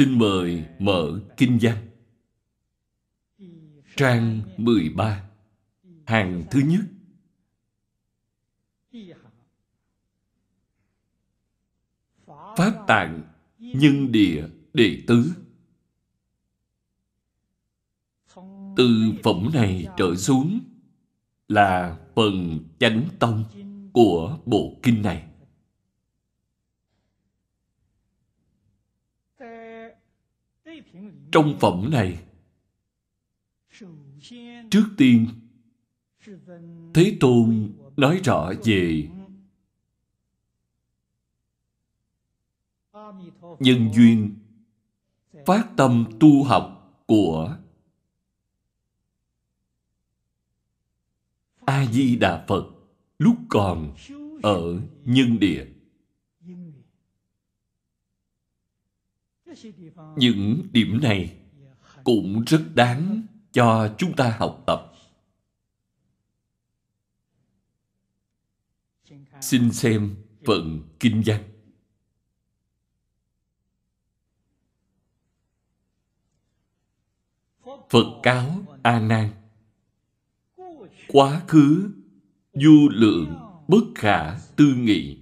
Xin mời mở Kinh văn. Trang 13 Hàng thứ nhất. Pháp tạng Nhân địa đệ tứ. Từ phẩm này trở xuống là phần chánh tông của bộ kinh này. Trong phẩm này, trước tiên, Thế Tôn nói rõ về nhân duyên phát tâm tu học của a di đà phật lúc còn ở nhân địa. Những điểm này cũng rất đáng cho chúng ta học tập. Xin xem phần kinh văn. Phật cáo a nan quá khứ, du lượng bất khả tư nghị,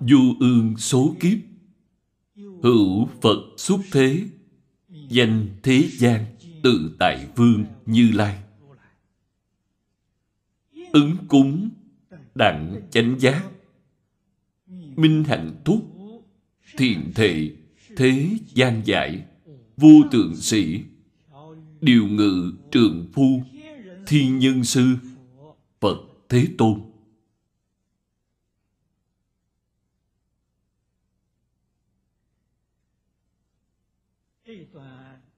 du ương số kiếp hữu phật xuất thế, danh thế gian tự tại vương như lai. Ứng cúng đặng chánh giác, minh hạnh thúc thiện thệ thế gian giải, vô tượng sĩ, điều ngự trường phu thiên nhân sư, phật thế tôn.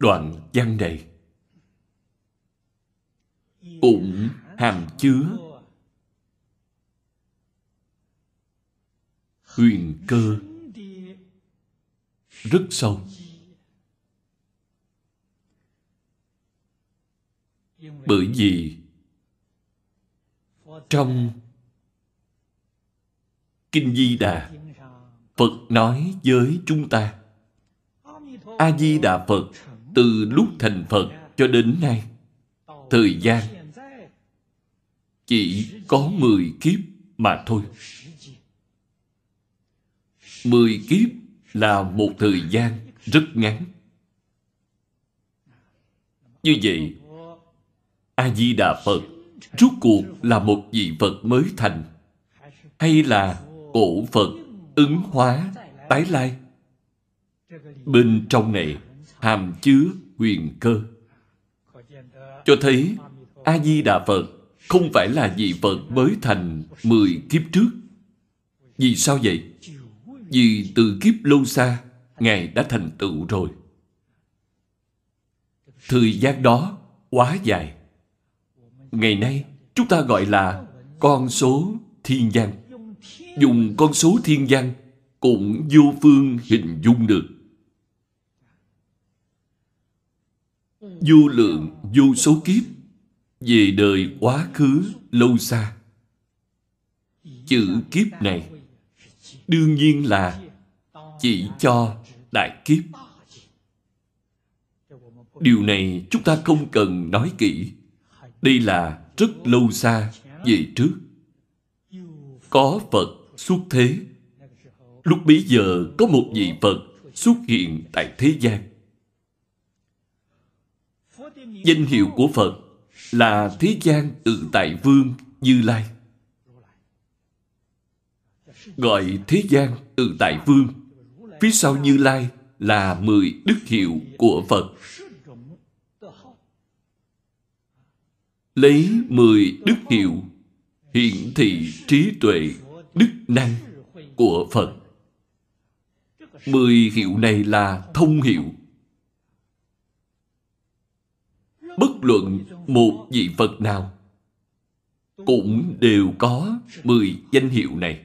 Đoạn văn này cũng hàm chứa huyền cơ rất sâu. Bởi vì trong kinh di đà, phật nói với chúng ta, a di đà phật từ lúc thành phật cho đến nay thời gian chỉ có 10 kiếp mà thôi. 10 kiếp là một thời gian rất ngắn. Như vậy, A-di-đà Phật rốt cuộc là một vị Phật mới thành hay là cổ Phật ứng hóa tái lai? Bên trong này hàm chứa huyền cơ. Cho thấy A-di-đà Phật không phải là vị Phật mới thành 10 kiếp trước. Vì sao vậy? Vì từ kiếp lâu xa, Ngài đã thành tựu rồi. Thời gian đó quá dài. Ngày nay, chúng ta gọi là con số thiên văn. Dùng con số thiên văn cũng vô phương hình dung được. Vô lượng, vô số kiếp về đời quá khứ lâu xa. Chữ kiếp này đương nhiên là chỉ cho đại kiếp. Điều này chúng ta không cần nói kỹ. Đây là rất lâu xa về trước. Có Phật xuất thế. Lúc bấy giờ có một vị Phật xuất hiện tại thế gian. Danh hiệu của Phật là thế gian tự tại vương Như Lai. Gọi thế gian tự tại vương, phía sau Như Lai là mười đức hiệu của Phật. Lấy mười đức hiệu hiển thị trí tuệ, đức năng của Phật. Mười hiệu này là thông hiệu bất luận một vị Phật nào cũng đều có 10 danh hiệu này.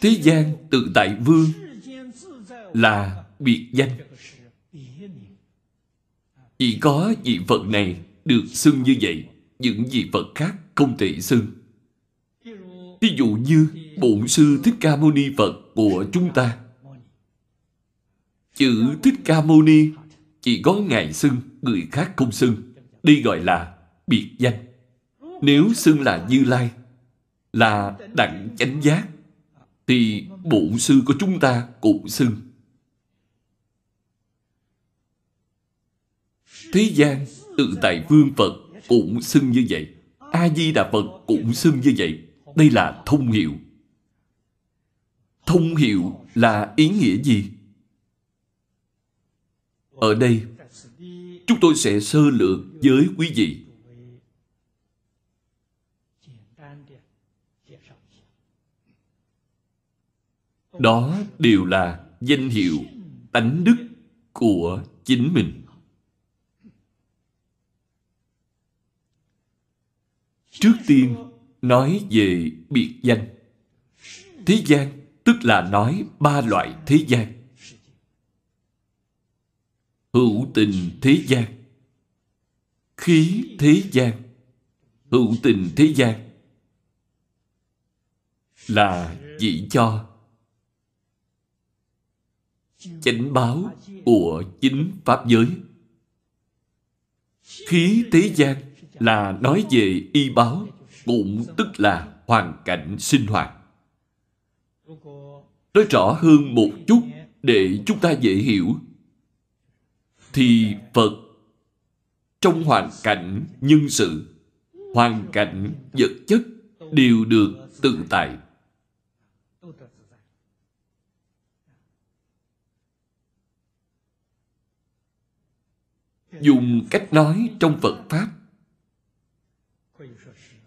Thế gian tự tại vương là biệt danh. Chỉ có vị Phật này được xưng như vậy, những vị Phật khác không thể xưng. Ví dụ như Bổn Sư Thích Ca Mâu Ni Phật của chúng ta. Chữ Thích Ca Mâu Ni chỉ có Ngài xưng, người khác không xưng. đi gọi là biệt danh. Nếu xưng là Như Lai, là đặng chánh giác, thì bộ sư của chúng ta cũng xưng. Thế gian, tự tại vương Phật cũng xưng như vậy. A-di-đà Phật cũng xưng như vậy. Đây là thông hiệu. Thông hiệu là ý nghĩa gì? Ở đây, chúng tôi sẽ sơ lược với quý vị. Đó đều là danh hiệu tánh đức của chính mình. Trước tiên, nói về biệt danh. Thế gian tức là nói ba loại thế gian. Hữu tình thế gian, khí thế gian, hữu tình thế gian. Là chỉ cho. Chánh báo của chính Pháp giới. Khí thế gian là nói về y báo, cũng tức là hoàn cảnh sinh hoạt. Nói rõ hơn một chút để chúng ta dễ hiểu, thì Phật trong hoàn cảnh nhân sự, hoàn cảnh vật chất đều được tự tại dùng cách nói trong Phật Pháp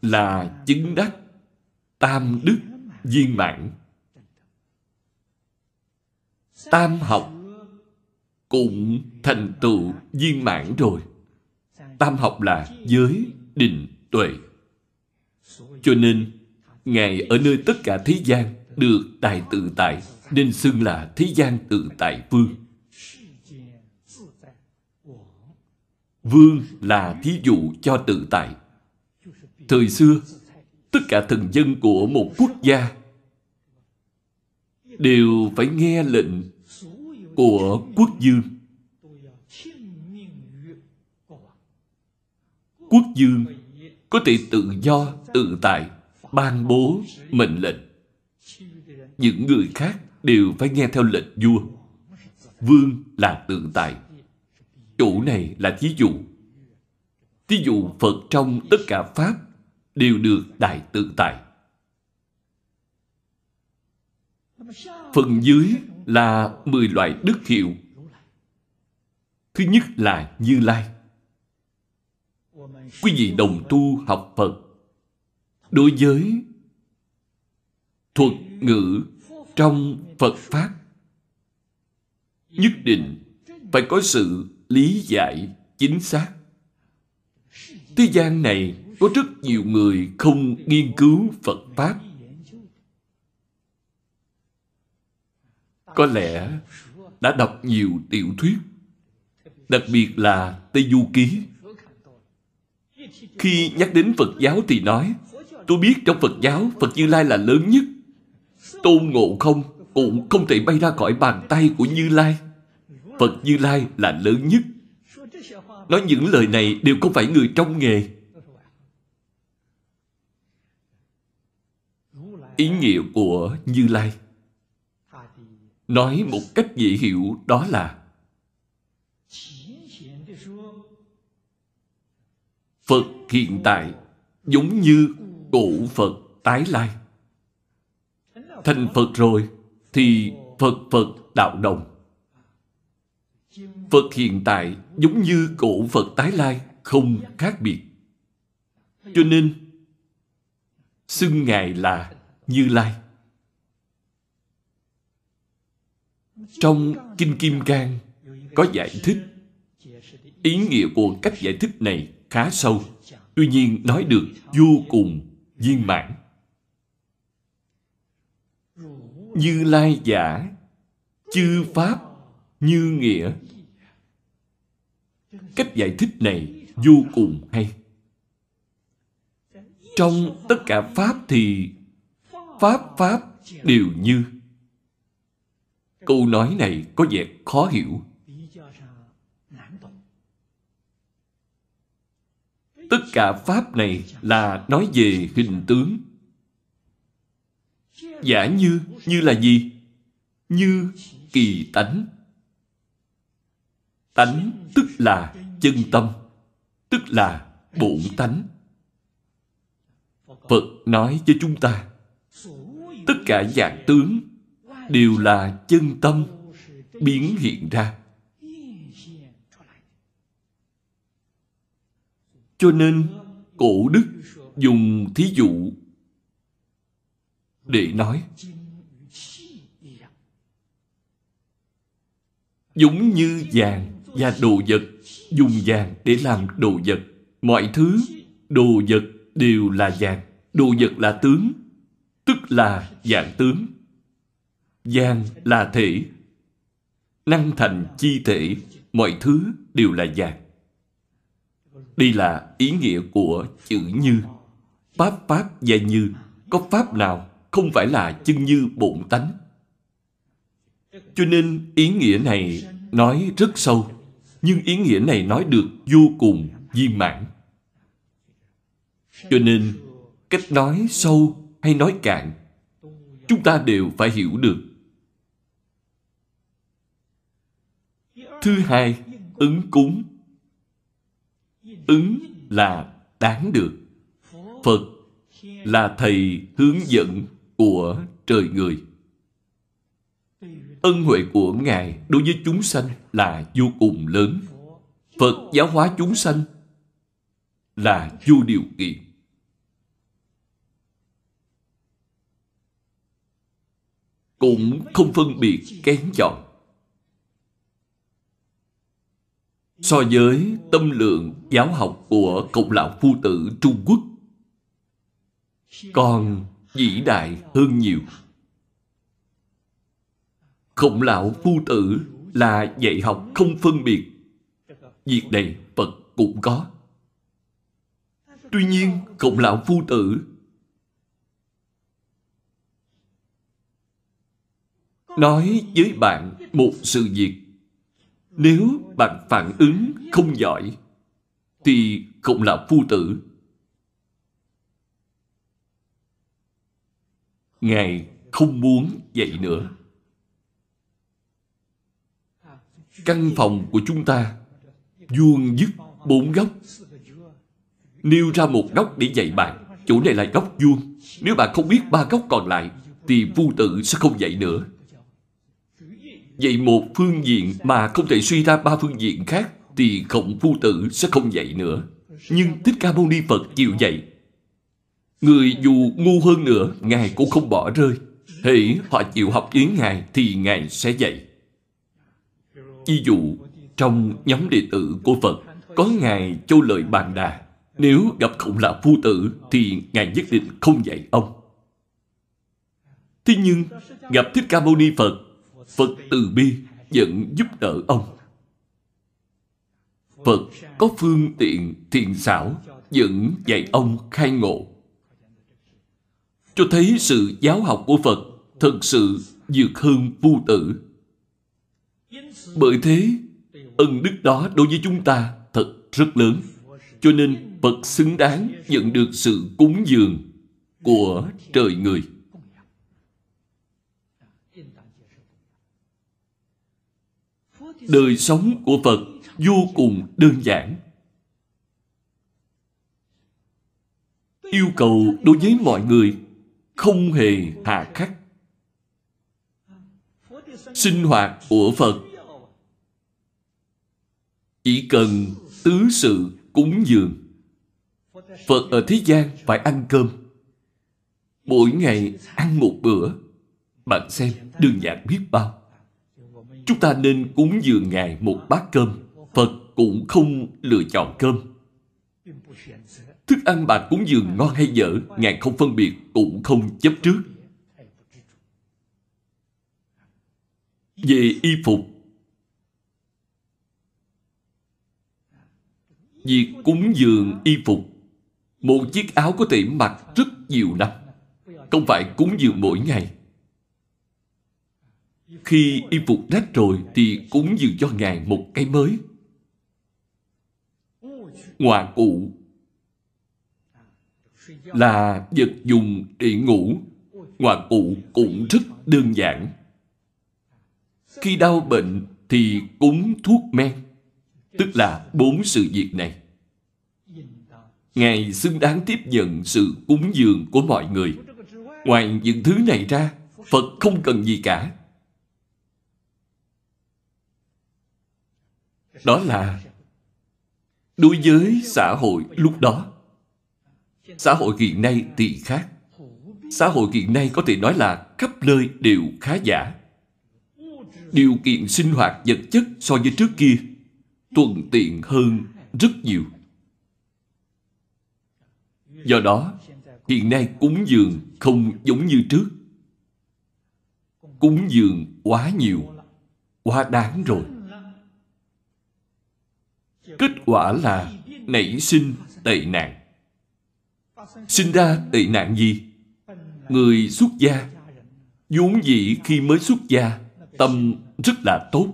là chứng đắc tam đức viên mãn. Tam học cũng thành tựu viên mãn rồi. Tam học là giới, định, tuệ. Cho nên, Ngài ở nơi tất cả thế gian được đại tự tại, nên xưng là thế gian tự tại vương. Vương là thí dụ cho tự tại. Thời xưa, tất cả thần dân của một quốc gia đều phải nghe lệnh của quốc dương. Quốc dương có thể tự do, tự tại, ban bố mệnh lệnh. Những người khác đều phải nghe theo lệnh vua. Vương là tự tại, Chủ này là thí dụ. Thí dụ Phật trong tất cả Pháp đều được đại tự tại. Phần dưới là 10 loại đức hiệu. Thứ nhất là Như Lai. Quý vị đồng tu học Phật, đối với thuật ngữ trong Phật Pháp, nhất định phải có sự lý giải chính xác. Thế gian này có rất nhiều người không nghiên cứu Phật Pháp. Có lẽ đã đọc nhiều tiểu thuyết, đặc biệt là Tây Du Ký. Khi nhắc đến Phật giáo thì nói, tôi biết trong Phật giáo Phật Như Lai là lớn nhất. Tôn Ngộ Không cũng không thể bay ra khỏi bàn tay của Như Lai. Phật Như Lai là lớn nhất. Nói những lời này đều không phải người trong nghề. Ý nghĩa của Như Lai Nói một cách dễ hiểu đó là Phật hiện tại giống như cổ Phật tái lai. Thành Phật rồi thì Phật Phật đạo đồng. Phật hiện tại giống như cổ Phật tái lai không khác biệt. Cho nên, xưng Ngài là Như Lai. Trong Kinh Kim Cang có giải thích. Ý nghĩa của cách giải thích này khá sâu. Tuy nhiên nói được vô cùng viên mãn. Như lai giả, chư pháp, như nghĩa. Cách giải thích này vô cùng hay. Trong tất cả pháp thì pháp pháp đều như. Câu nói này có vẻ khó hiểu. Tất cả pháp này là nói về hình tướng. Giả như, như là gì? Như kỳ tánh. Tánh tức là chân tâm, tức là bổn tánh. Phật nói cho chúng ta, tất cả dạng tướng đều là chân tâm biến hiện ra. Cho nên, cổ đức dùng thí dụ để nói giống như vàng và đồ vật dùng vàng để làm đồ vật. Mọi thứ đồ vật đều là vàng. Đồ vật là tướng tức là dạng tướng giang là thể năng thành chi thể mọi thứ đều là vàng đây là ý nghĩa của chữ như. Pháp pháp và như, có pháp nào không phải là chân như bổn tánh? Cho nên ý nghĩa này nói rất sâu, nhưng ý nghĩa này nói được vô cùng viên mãn. Cho nên, cách nói sâu hay nói cạn, chúng ta đều phải hiểu được thứ hai, ứng cúng. Ứng là đáng được. Phật là thầy hướng dẫn của trời người. Ân huệ của ngài đối với chúng sanh là vô cùng lớn. Phật giáo hóa chúng sanh là vô điều kiện. Cũng không phân biệt kén chọn. So với tâm lượng giáo học của cộng lão phu tử trung quốc, còn vĩ đại hơn nhiều. Khổng lão phu tử là dạy học không phân biệt, việc này phật cũng có. Tuy nhiên khổng lão phu tử nói với bạn một sự việc nếu bạn phản ứng không giỏi, thì cũng là phu tử. Ngài không muốn dạy nữa. Căn phòng của chúng ta vuông dứt bốn góc. Nêu ra một góc để dạy bạn, chỗ này là góc vuông. Nếu bạn không biết ba góc còn lại, thì phu tử sẽ không dạy nữa dạy một phương diện mà không thể suy ra ba phương diện khác thì khổng phu tử sẽ không dạy nữa. Nhưng thích ca mâu ni phật chịu dạy. Người dù ngu hơn nữa, ngài cũng không bỏ rơi. Hễ họ chịu học ý ngài thì ngài sẽ dạy. Ví dụ, trong nhóm đệ tử của phật, có ngài châu lợi bàn đà. Nếu gặp khổng lão phu tử thì ngài nhất định không dạy ông. Thế nhưng, gặp thích ca mâu ni phật Phật từ bi vẫn giúp đỡ ông. Phật có phương tiện thiện xảo vẫn dạy ông khai ngộ. Cho thấy sự giáo học của Phật thật sự vượt hơn phu tử. Bởi thế, ân đức đó đối với chúng ta thật rất lớn. Cho nên Phật xứng đáng nhận được sự cúng dường của trời người. Đời sống của phật vô cùng đơn giản. Yêu cầu đối với mọi người không hề hà khắc. Sinh hoạt của phật chỉ cần tứ sự cúng dường. Phật ở thế gian phải ăn cơm. Mỗi ngày ăn một bữa. Bạn xem đơn giản biết bao. Chúng ta nên cúng dường Ngài một bát cơm. Phật cũng không lựa chọn cơm. Thức ăn bà cúng dường ngon hay dở, Ngài không phân biệt, cũng không chấp trước. Về y phục, Việc cúng dường y phục Một chiếc áo có thể mặc rất nhiều năm Không phải cúng dường mỗi ngày khi y phục rách rồi Thì cúng dường cho Ngài một cái mới Ngoà cụ Là vật dùng để ngủ Ngoà cụ cũng rất đơn giản Khi đau bệnh thì cúng thuốc men Tức là bốn sự việc này. Ngài xứng đáng tiếp nhận sự cúng dường của mọi người. Ngoài những thứ này ra, Phật không cần gì cả. Đó là đối với xã hội lúc đó. Xã hội hiện nay thì khác. Xã hội hiện nay có thể nói là khắp nơi đều khá giả. Điều kiện sinh hoạt vật chất so với trước kia thuận tiện hơn rất nhiều. Do đó, hiện nay cúng dường không giống như trước. Cúng dường quá nhiều, quá đáng rồi. Kết quả là nảy sinh tệ nạn. Sinh ra tệ nạn gì? Người xuất gia, vốn dĩ khi mới xuất gia, tâm rất là tốt.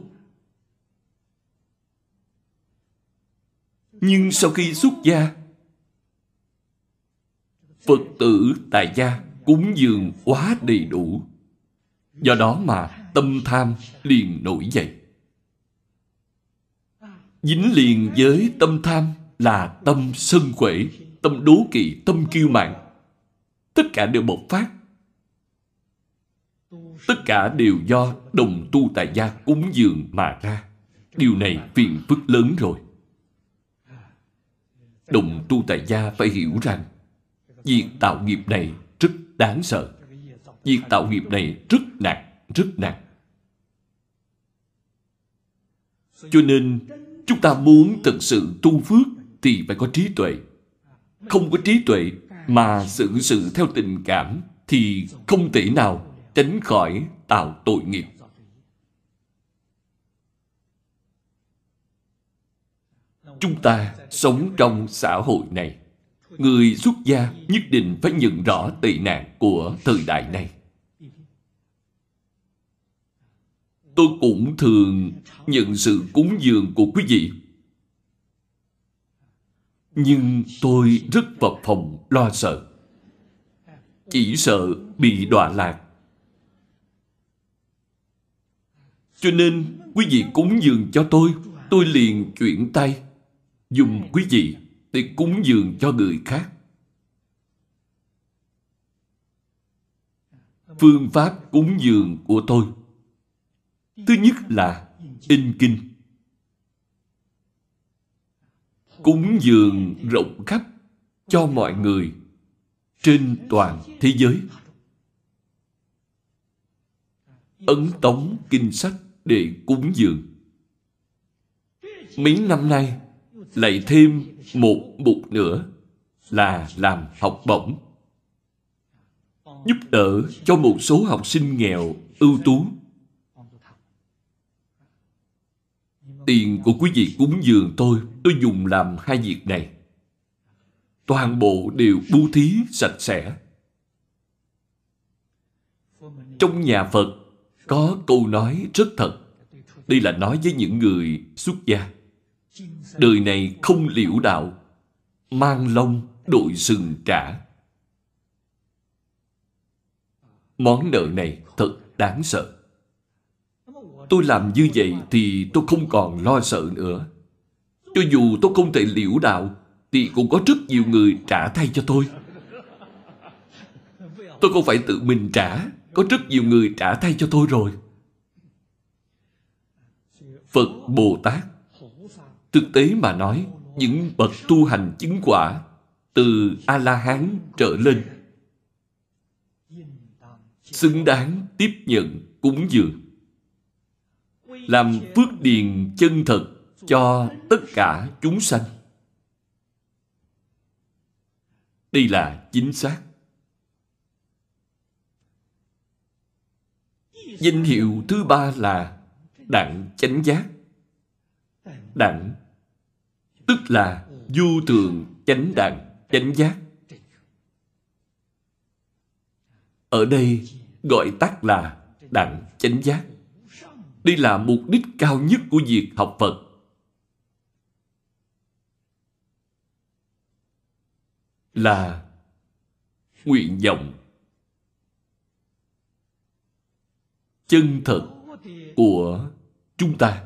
Nhưng sau khi xuất gia, Phật tử tại gia cúng dường quá đầy đủ. Do đó mà tâm tham liền nổi dậy. Dính liền với tâm tham là tâm sân quể, tâm đố kỵ, tâm kiêu mạn. Tất cả đều bộc phát. Tất cả đều do đồng tu tại gia cúng dường mà ra. Điều này phiền phức lớn rồi. Đồng tu tại gia phải hiểu rằng việc tạo nghiệp này rất đáng sợ. Việc tạo nghiệp này rất nặng, rất nặng. Cho nên, chúng ta muốn thực sự tu phước thì phải có trí tuệ. Không có trí tuệ mà xử sự theo tình cảm thì không thể nào tránh khỏi tạo tội nghiệp. Chúng ta sống trong xã hội này. Người xuất gia nhất định phải nhận rõ tệ nạn của thời đại này. Tôi cũng thường nhận sự cúng dường của quý vị. Nhưng tôi rất vật phòng lo sợ. Chỉ sợ bị đọa lạc. Cho nên quý vị cúng dường cho tôi, tôi liền chuyển tay dùng quý vị để cúng dường cho người khác. Phương pháp cúng dường của tôi Thứ nhất là in kinh. Cúng dường rộng khắp cho mọi người trên toàn thế giới. Ấn tống kinh sách để cúng dường. Mấy năm nay, lại thêm một mục nữa là làm học bổng giúp đỡ cho một số học sinh nghèo ưu tú tiền của quý vị cúng dường tôi tôi dùng làm hai việc này. Toàn bộ đều bố thí sạch sẽ. Trong nhà phật, có câu nói rất thật. Đây là nói với những người xuất gia. Đời này không liễu đạo, Mang lông đội sừng trả Món nợ này thật đáng sợ. Tôi làm như vậy thì tôi không còn lo sợ nữa. Cho dù tôi không thể liễu đạo Thì cũng có rất nhiều người trả thay cho tôi. Tôi không phải tự mình trả Có rất nhiều người trả thay cho tôi rồi. Phật Bồ Tát Thực tế mà nói, những bậc tu hành chứng quả từ A-la-hán trở lên xứng đáng tiếp nhận cúng dường làm phước điền chân thật cho tất cả chúng sanh Đây là chính xác. Danh hiệu thứ ba là đặng chánh giác. Đặng tức là du thường chánh đặng chánh giác. Ở đây gọi tắt là đặng chánh giác. Đây là mục đích cao nhất của việc học Phật. Là nguyện vọng chân thật của chúng ta.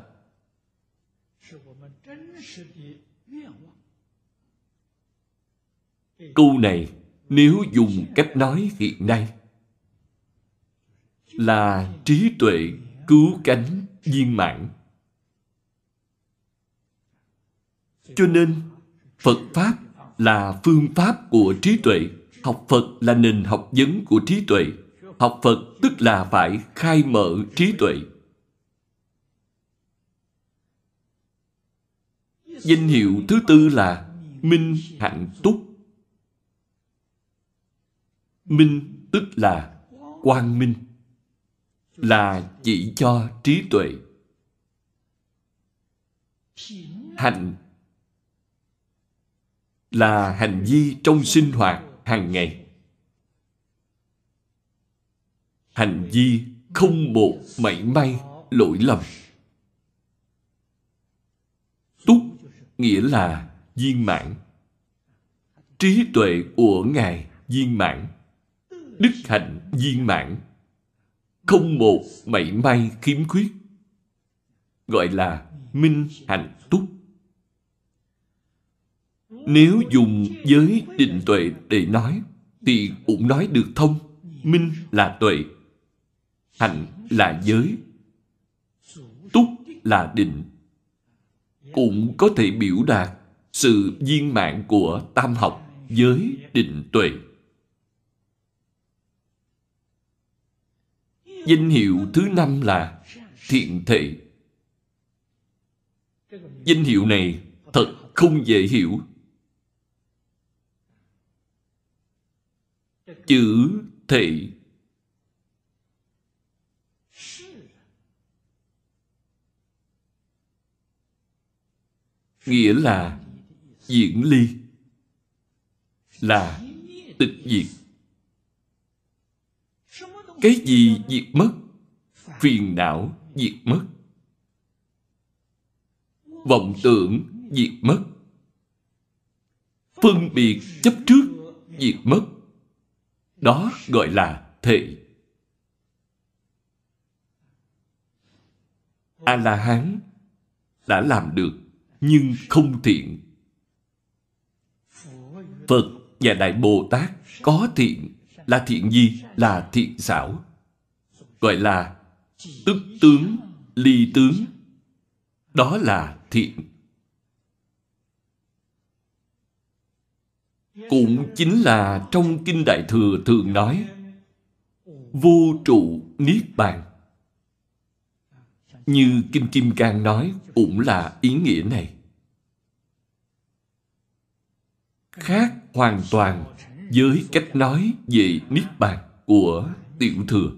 Câu này nếu dùng cách nói hiện nay là trí tuệ cứu cánh viên mãn. Cho nên, Phật Pháp là phương pháp của trí tuệ. Học Phật là nền học vấn của trí tuệ. Học Phật tức là phải khai mở trí tuệ. Danh hiệu thứ tư là Minh Hạnh Túc. Minh tức là quang minh là chỉ cho trí tuệ. Hạnh là hành vi trong sinh hoạt hàng ngày. Hành vi không một mảy may, lỗi lầm. Túc nghĩa là viên mãn. Trí tuệ của ngài viên mãn. Đức hạnh viên mãn không một mảy may khiếm khuyết. Gọi là minh hạnh túc. Nếu dùng giới định tuệ để nói, thì cũng nói được thông. Minh là tuệ, hạnh là giới. Túc là định. Cũng có thể biểu đạt sự viên mạng của tam học giới định tuệ. Danh hiệu thứ năm là thiện thể. Danh hiệu này thật không dễ hiểu. Chữ thị nghĩa là diễn ly, là tịch diệt cái gì diệt mất? Phiền não diệt mất. Vọng tưởng diệt mất. Phân biệt chấp trước diệt mất. Đó gọi là thị A-la-hán đã làm được, nhưng không thiện. Phật và Đại Bồ Tát có thiện là thiện gì? Là thiện xảo. Gọi là tức tướng, ly tướng. Đó là thiện. Cũng chính là trong Kinh Đại Thừa thường nói Vô trụ Niết Bàn. Như Kinh Kim Cang nói cũng là ý nghĩa này. Khác hoàn toàn với cách nói về Niết Bàn của Tiểu Thừa.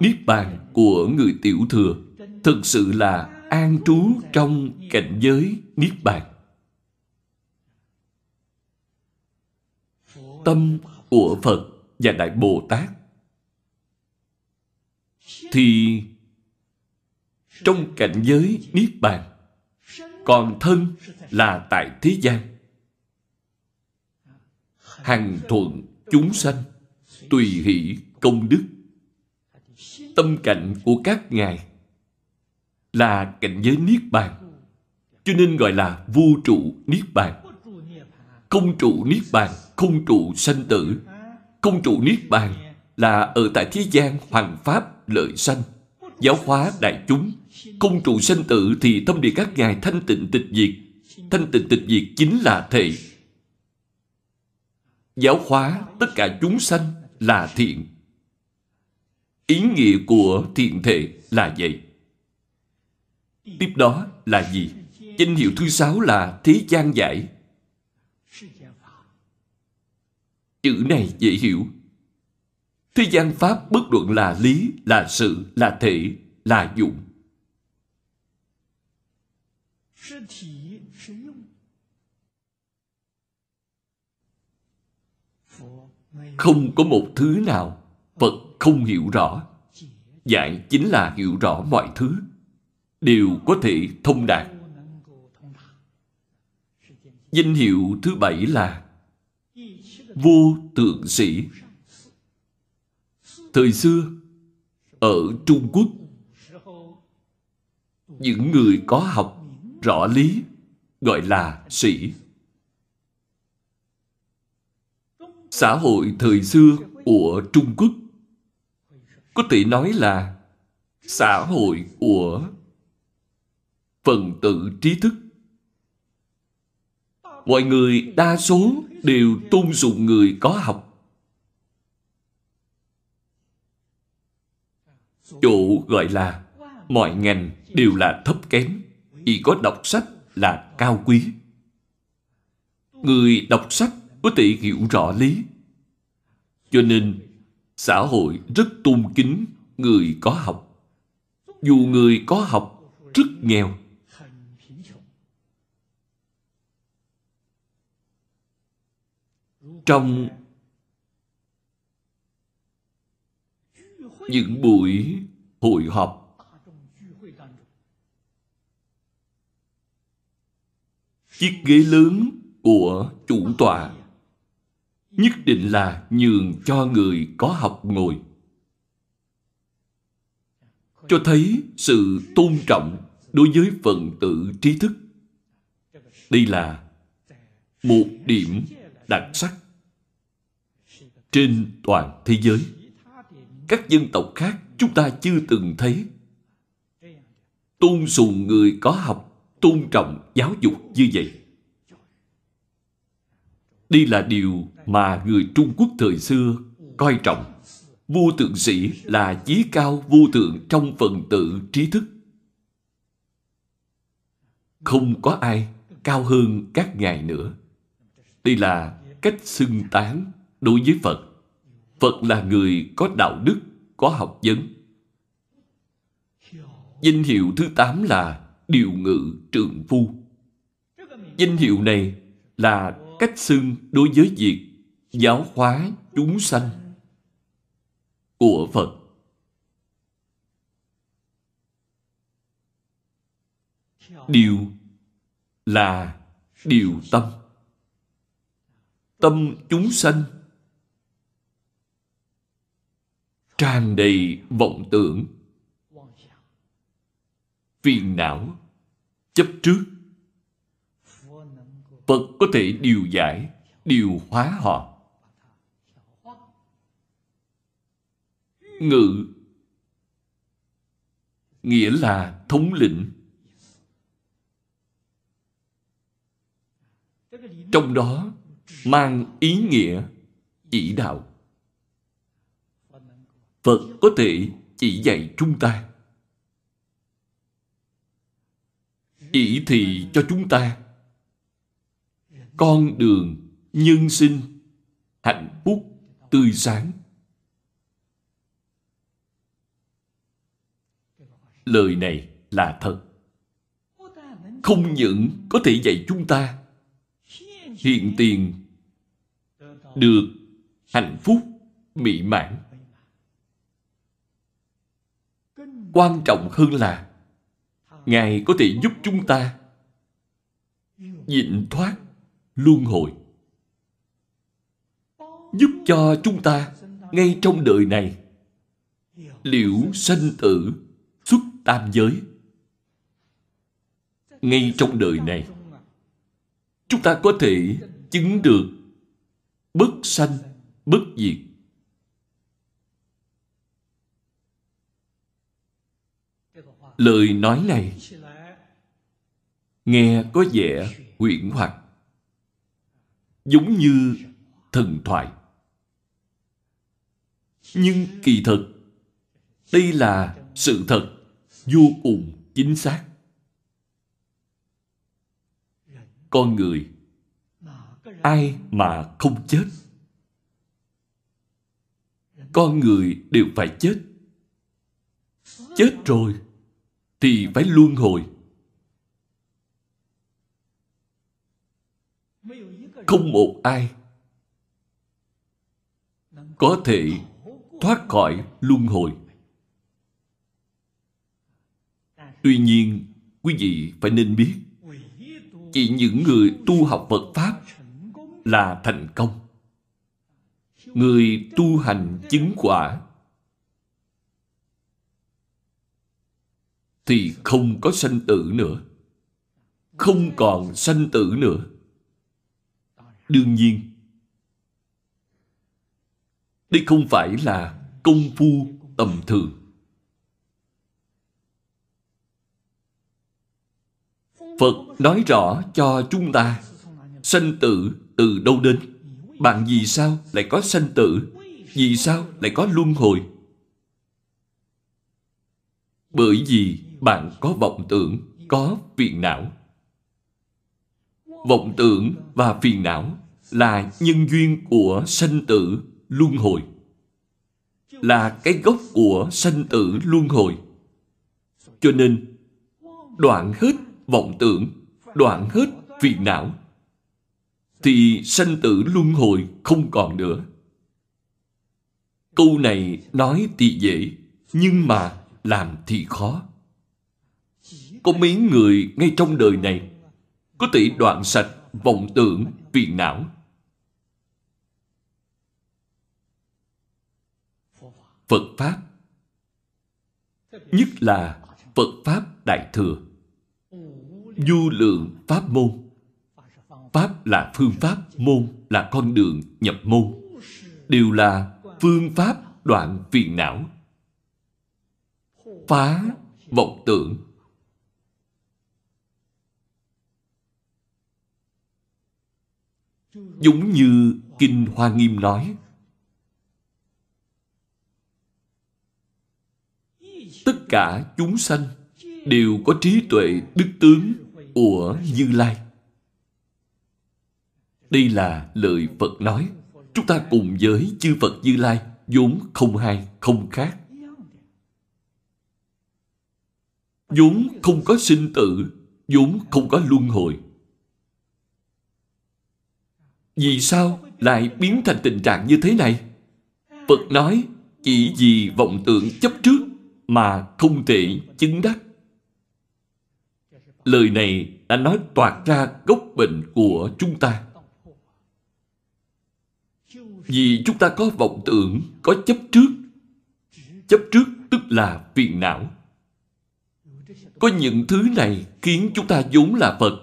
Niết Bàn của người Tiểu Thừa thực sự là an trú trong cảnh giới Niết Bàn. Tâm của Phật và Đại Bồ Tát thì trong cảnh giới Niết Bàn còn thân là tại thế gian hằng thuận chúng sanh, tùy hỷ công đức. Tâm cảnh của các ngài là cảnh giới niết bàn, cho nên gọi là vô trụ niết bàn. Không trụ niết bàn, không trụ sanh tử. Không trụ niết bàn là ở tại thế gian hoàng pháp lợi sanh, giáo hóa đại chúng. Không trụ sanh tử thì tâm địa các ngài thanh tịnh tịch diệt. Thanh tịnh tịch diệt chính là thể giáo hóa tất cả chúng sanh là thiện. Ý nghĩa của thiện thể là vậy. Tiếp đó là gì? Danh hiệu thứ sáu là Thế gian giải. Chữ này dễ hiểu. Thế gian Pháp bất luận là lý, là sự, là thể, là dụng. Không có một thứ nào Phật không hiểu rõ. Giải chính là hiểu rõ mọi thứ, đều có thể thông đạt. Danh hiệu thứ bảy là Vô Tượng Sĩ. Thời xưa, ở Trung Quốc, những người có học rõ lý gọi là sĩ. Xã hội thời xưa của Trung Quốc có thể nói là xã hội của phần tử trí thức. Mọi người đa số đều tôn sùng người có học. Chỗ gọi là mọi ngành đều là thấp kém, chỉ có đọc sách là cao quý. Người đọc sách có thể hiểu rõ lý. Cho nên, xã hội rất tôn kính người có học. Dù người có học rất nghèo. Trong những buổi hội họp chiếc ghế lớn của chủ tọa nhất định là nhường cho người có học ngồi. Cho thấy sự tôn trọng đối với phần tử trí thức. Đây là một điểm đặc sắc trên toàn thế giới. Các dân tộc khác chúng ta chưa từng thấy. Tôn sùng người có học, tôn trọng giáo dục như vậy. Đây là điều mà người Trung Quốc thời xưa coi trọng. Vô tượng sĩ là chí cao vô tượng trong phần tử trí thức. Không có ai cao hơn các ngài nữa. Đây là cách xưng tán đối với Phật. Phật là người có đạo đức, có học vấn. Danh hiệu thứ tám là điều ngự trượng phu. Danh hiệu này là cách xưng đối với việc giáo hóa chúng sanh của Phật. Điều là điều tâm. Tâm chúng sanh tràn đầy vọng tưởng phiền não, chấp trước. Phật có thể điều giải, điều hóa họ. Ngự nghĩa là thống lĩnh. Trong đó mang ý nghĩa chỉ đạo. Phật có thể chỉ dạy chúng ta chỉ thị cho chúng ta con đường nhân sinh, hạnh phúc tươi sáng. Lời này là thật. Không những có thể dạy chúng ta hiện tiền được hạnh phúc, mỹ mãn. Quan trọng hơn là Ngài có thể giúp chúng ta nhịn thoát luân hồi. Giúp cho chúng ta ngay trong đời này liễu sanh tử xuất tam giới. Ngay trong đời này, chúng ta có thể chứng được bất sanh, bất diệt Lời nói này nghe có vẻ huyễn hoặc giống như thần thoại nhưng kỳ thực, đây là sự thật vô cùng chính xác con người, ai mà không chết con người đều phải chết. Chết rồi thì phải luân hồi. Không một ai có thể thoát khỏi luân hồi. Tuy nhiên, quý vị phải nên biết, chỉ những người tu học Phật Pháp là thành công. Người tu hành chứng quả thì không có sanh tử nữa. Không còn sanh tử nữa. Đương nhiên, đây không phải là công phu tầm thường. Phật nói rõ cho chúng ta sanh tử từ đâu đến. Bạn vì sao lại có sanh tử? Vì sao lại có luân hồi? Bởi vì bạn có vọng tưởng, có phiền não. Vọng tưởng và phiền não là nhân duyên của sanh tử luân hồi. Là cái gốc của sanh tử luân hồi. Cho nên, đoạn hết vọng tưởng, đoạn hết phiền não, thì sanh tử luân hồi không còn nữa. Câu này nói thì dễ, nhưng mà làm thì khó. Có mấy người ngay trong đời này có thể đoạn sạch vọng tưởng, phiền não. Phật Pháp. Nhất là Phật Pháp Đại Thừa. Du lượng Pháp môn. Pháp là phương pháp, môn là con đường nhập môn. Đều là phương pháp đoạn phiền não. Phá vọng tưởng. Giống như Kinh Hoa Nghiêm nói Tất cả chúng sanh đều có trí tuệ đức tướng của Như Lai. Đây là lời Phật nói. Chúng ta cùng với chư Phật Như Lai vốn không hai, không khác. vốn không có sinh tử, vốn không có luân hồi. Vì sao lại biến thành tình trạng như thế này? Phật nói chỉ vì vọng tưởng chấp trước mà không thể chứng đắc. Lời này đã nói toạt ra gốc bệnh của chúng ta. Vì chúng ta có vọng tưởng, có chấp trước. Chấp trước tức là phiền não. Có những thứ này khiến chúng ta vốn là Phật,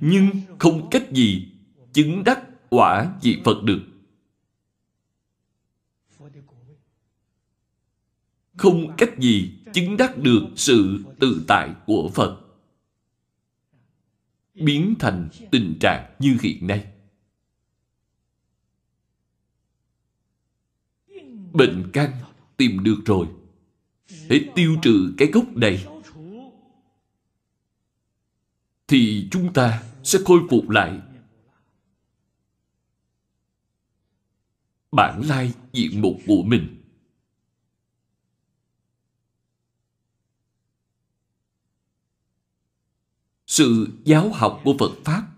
nhưng không cách gì chứng đắc quả vị Phật được. Không cách gì chứng đắc được sự tự tại của Phật. Biến thành tình trạng như hiện nay. Bệnh căn tìm được rồi. Để tiêu trừ cái gốc này thì chúng ta sẽ khôi phục lại bản lai diện mục của mình. Sự giáo học của Phật Pháp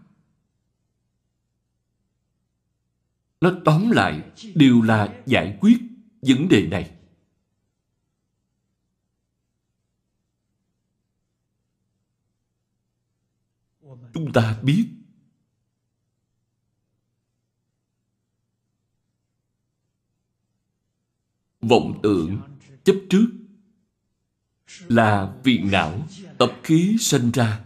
nó tóm lại đều là giải quyết vấn đề này. Chúng ta biết vọng tưởng chấp trước là phiền não tập khí sinh ra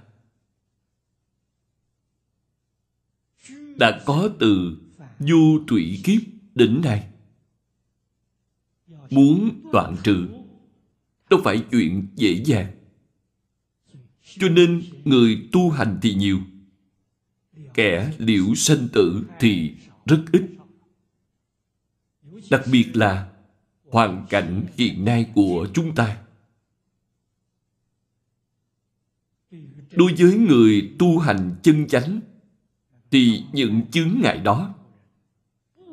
đã có từ du thủy kiếp đến nay muốn đoạn trừ, đâu phải chuyện dễ dàng. Cho nên người tu hành thì nhiều, kẻ liễu sanh tử thì rất ít. Đặc biệt là hoàn cảnh hiện nay của chúng ta. Đối với người tu hành chân chánh thì những chướng ngại đó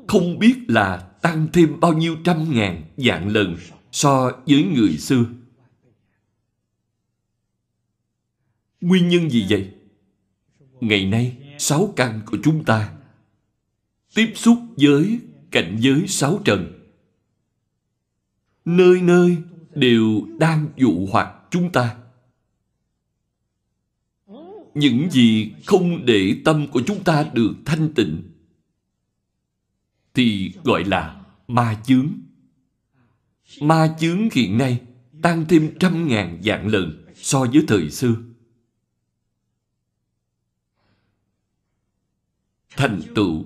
không biết là tăng thêm bao nhiêu trăm ngàn dạng lần so với người xưa. Nguyên nhân gì vậy? Ngày nay, sáu căn của chúng ta tiếp xúc với cảnh giới sáu trần. Nơi nơi đều đang dụ hoặc chúng ta. Những gì không để tâm của chúng ta được thanh tịnh thì gọi là ma chướng. Ma chướng hiện nay tăng thêm trăm ngàn vạn lần so với thời xưa. Thành tựu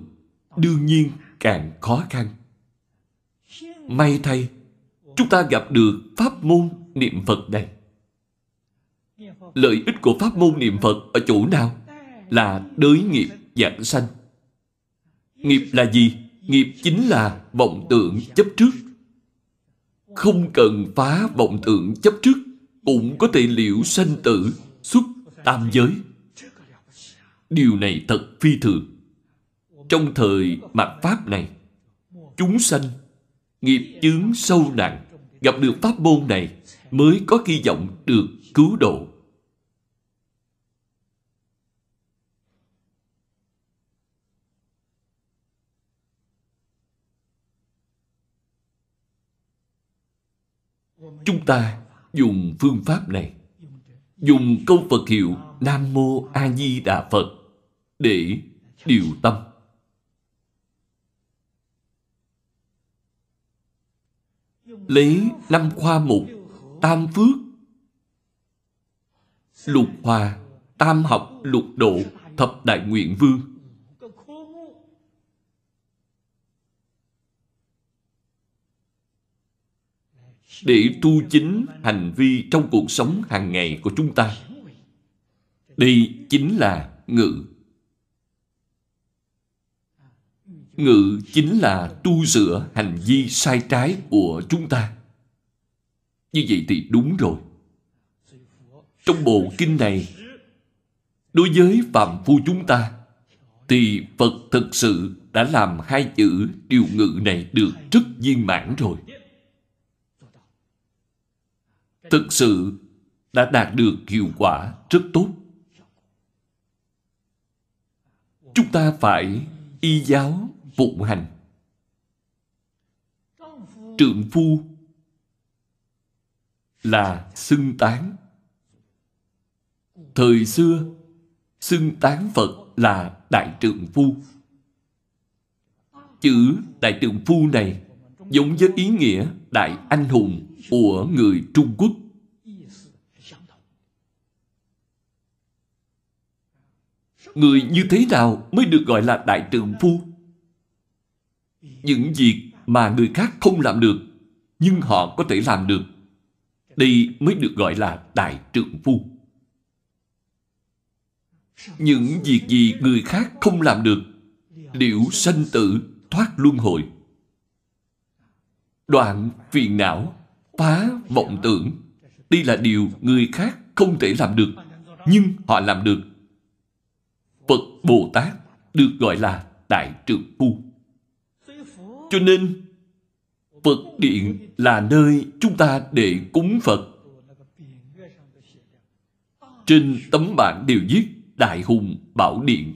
đương nhiên càng khó khăn. May thay, chúng ta gặp được pháp môn niệm Phật này. Lợi ích của pháp môn niệm Phật ở chỗ nào? Là đới nghiệp dạng sanh. Nghiệp là gì? Nghiệp chính là vọng tưởng chấp trước. Không cần phá vọng tưởng chấp trước, cũng có thể liễu sanh tử, xuất tam giới. Điều này thật phi thường. Trong thời mặt Pháp này, chúng sanh, nghiệp chướng sâu nặng, gặp được pháp môn này mới có hy vọng được cứu độ. Chúng ta dùng phương pháp này, dùng câu Phật hiệu Nam Mô A Di Đà Phật để điều tâm. Lấy năm khoa mục, tam phước, lục hòa, tam học, lục độ, thập đại nguyện vương. Để tu chính hành vi trong cuộc sống hàng ngày của chúng ta. Đây chính là ngự. Ngự chính là tu sửa hành vi sai trái của chúng ta. Như vậy thì đúng rồi. Trong bộ kinh này, đối với phạm phu chúng ta, thì Phật thực sự đã làm hai chữ điều ngự này được rất viên mãn rồi. Thực sự đã đạt được hiệu quả rất tốt. Chúng ta phải y giáo phụng hành. Trượng phu là xưng tán. Thời xưa, xưng tán Phật là Đại Trượng Phu. Chữ Đại Trượng Phu này giống với ý nghĩa Đại Anh Hùng của người Trung Quốc. Người như thế nào mới được gọi là Đại Trượng Phu? Những việc mà người khác không làm được, nhưng họ có thể làm được. Đây mới được gọi là Đại Trượng Phu. Những việc gì người khác không làm được, liễu sanh tử, thoát luân hồi. Đoạn phiền não, phá vọng tưởng. Đây là điều người khác không thể làm được, nhưng họ làm được. Phật Bồ Tát được gọi là Đại Trượng Phu. Cho nên, Phật Điện là nơi chúng ta để cúng Phật. Trên tấm bảng đều viết Đại Hùng Bảo Điện.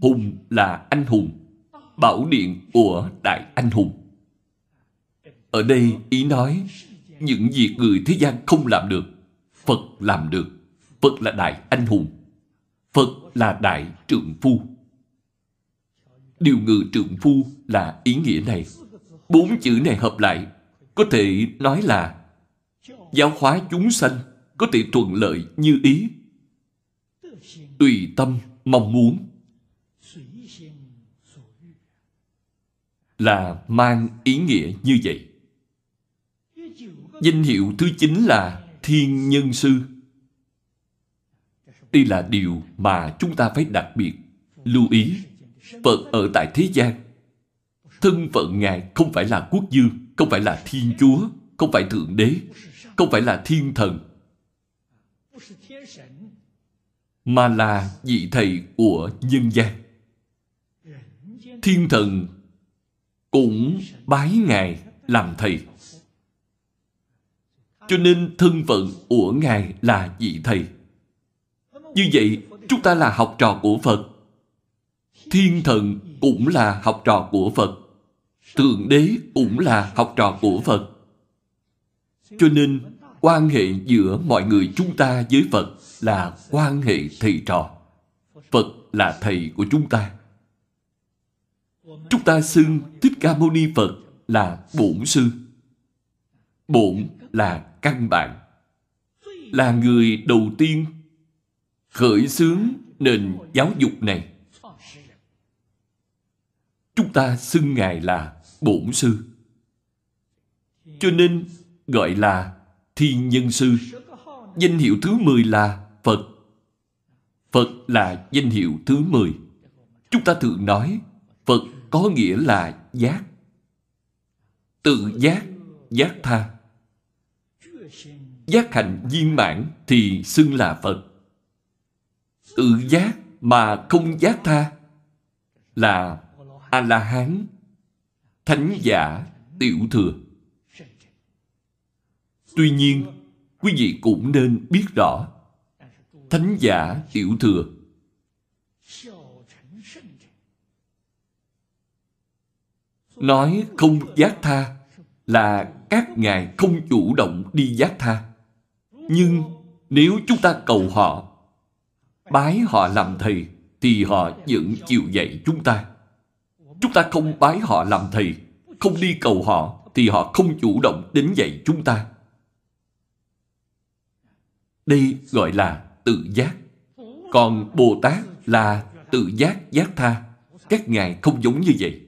Hùng là anh hùng. Bảo Điện của Đại Anh Hùng. Ở đây ý nói những việc người thế gian không làm được, Phật làm được. Phật là Đại Anh Hùng. Phật là Đại Trượng Phu. Điều ngự trượng phu là ý nghĩa này. Bốn chữ này hợp lại có thể nói là giáo hóa chúng sanh có thể thuận lợi như ý. Tùy tâm mong muốn là mang ý nghĩa như vậy. Danh hiệu thứ chín là Thiên Nhân Sư. Đây là điều mà chúng ta phải đặc biệt lưu ý. Phật ở tại thế gian. Thân phận Ngài không phải là quốc dương, không phải là Thiên Chúa, không phải Thượng Đế, không phải là Thiên Thần, mà là vị thầy của nhân gian. Thiên thần cũng bái Ngài làm thầy. Cho nên thân phận của Ngài là vị thầy. Như vậy, chúng ta là học trò của Phật. Thiên thần cũng là học trò của Phật. Thượng đế cũng là học trò của Phật. Cho nên, quan hệ giữa mọi người chúng ta với Phật là quan hệ thầy trò. Phật là thầy của chúng ta. Chúng ta xưng Thích Ca Mâu Ni Phật là bổn sư. Bổn là căn bản. Là người đầu tiên khởi xướng nền giáo dục này. Chúng ta xưng Ngài là bổn sư. Cho nên gọi là thiên nhân sư. Danh hiệu thứ 10 là Phật. Phật là danh hiệu thứ 10. Chúng ta thường nói Phật có nghĩa là giác. Tự giác, giác tha. Giác hành viên mãn thì xưng là Phật. Tự giác mà không giác tha là A-la-hán, thánh giả, tiểu thừa. Tuy nhiên, quý vị cũng nên biết rõ thánh giả tiểu thừa nói không giác tha là các ngài không chủ động đi giác tha nhưng nếu chúng ta cầu họ bái họ làm thầy thì họ vẫn chịu dạy chúng ta chúng ta không bái họ làm thầy không đi cầu họ thì họ không chủ động đến dạy chúng ta đây gọi là tự giác. Còn Bồ Tát là tự giác giác tha. Các ngài không giống như vậy.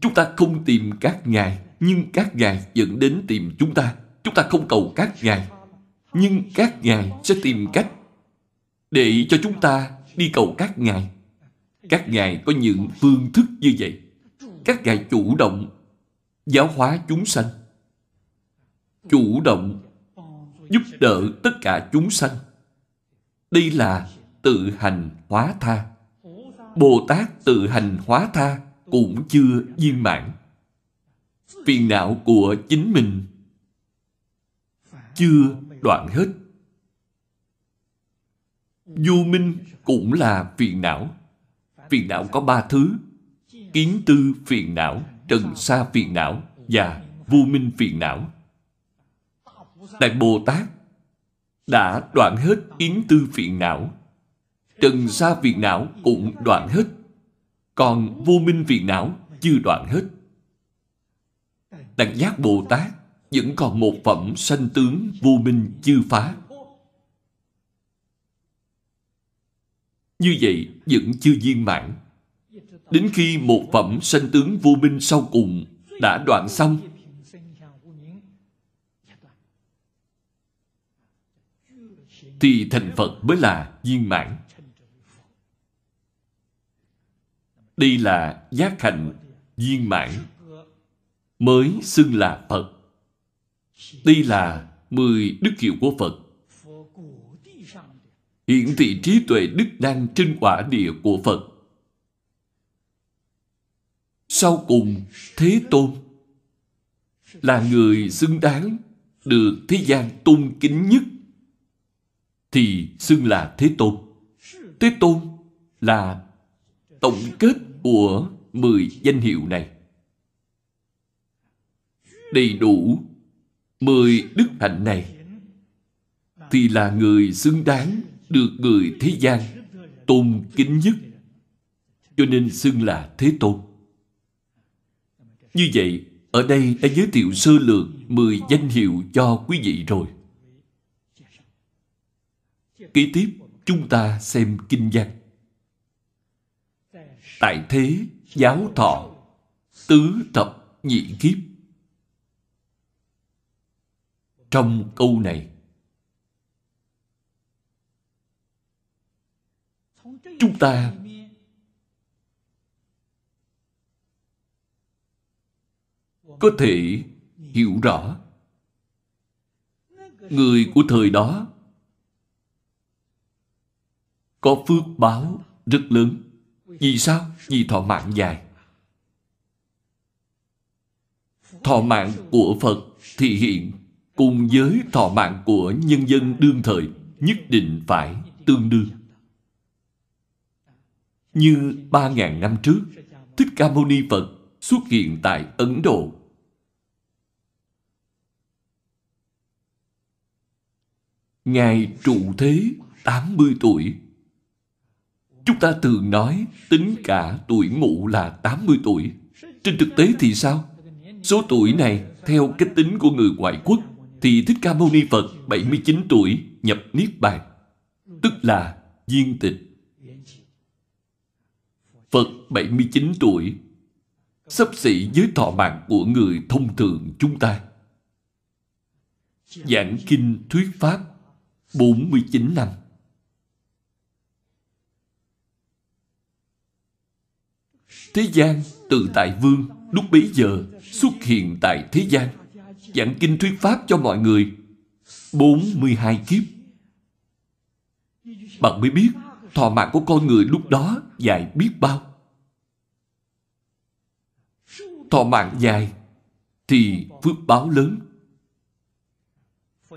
Chúng ta không tìm các ngài, nhưng các ngài dẫn đến tìm chúng ta. Chúng ta không cầu các ngài, nhưng các ngài sẽ tìm cách để cho chúng ta đi cầu các ngài. Các ngài có những phương thức như vậy. Các ngài chủ động giáo hóa chúng sanh. Chủ động giúp đỡ tất cả chúng sanh đây là tự hành hóa tha. Bồ Tát tự hành hóa tha cũng chưa viên mãn. Phiền não của chính mình chưa đoạn hết. Vô minh cũng là phiền não. Phiền não có ba thứ. Kiến tư phiền não, trần sa phiền não và vô minh phiền não. Đại Bồ Tát đã đoạn hết kiến tư phiền não. Trần sa phiền não cũng đoạn hết. Còn vô minh phiền não chưa đoạn hết. Đẳng giác Bồ Tát vẫn còn một phẩm sanh tướng vô minh chưa phá. Như vậy vẫn chưa viên mãn. Đến khi một phẩm sanh tướng vô minh sau cùng đã đoạn xong, thì thành Phật mới là viên mãn. Đây là giác hạnh viên mãn, mới xưng là Phật. Đây là mười đức hiệu của Phật. Hiển thị trí tuệ đức năng trên quả địa của Phật. Sau cùng, Thế Tôn là người xứng đáng được thế gian tôn kính nhất thì xưng là Thế Tôn. Thế Tôn là tổng kết của mười danh hiệu này. Đầy đủ mười đức hạnh này thì là người xứng đáng được người thế gian tôn kính nhất. Cho nên xưng là Thế Tôn. Như vậy, ở đây đã giới thiệu sơ lược 10 danh hiệu cho quý vị rồi. Kế tiếp, chúng ta xem kinh văn. Tại thế, giáo thọ, tứ thập nhị kiếp. Trong câu này, chúng ta có thể hiểu rõ người của thời đó có phước báo rất lớn. Vì sao? Vì thọ mạng dài. Thọ mạng của Phật thì hiện cùng với thọ mạng của nhân dân đương thời nhất định phải tương đương. Như ba ngàn năm trước, Thích Ca Mâu Ni Phật xuất hiện tại Ấn Độ. Ngài trụ thế 80 tuổi. Chúng ta thường nói tính cả tuổi mụ là 80 tuổi. Trên thực tế thì sao? Số tuổi này theo cách tính của người ngoại quốc thì Thích Ca Mâu Ni Phật 79 tuổi nhập Niết Bàn, tức là viên tịch. Phật 79 tuổi sắp xỉ với thọ mạng của người thông thường chúng ta. Giảng kinh thuyết pháp 49 năm. Thế gian từ tại vương lúc bấy giờ xuất hiện tại thế gian giảng kinh thuyết pháp cho mọi người 42 kiếp. Bạn mới biết thọ mạng của con người lúc đó dài biết bao. Thọ mạng dài thì phước báo lớn.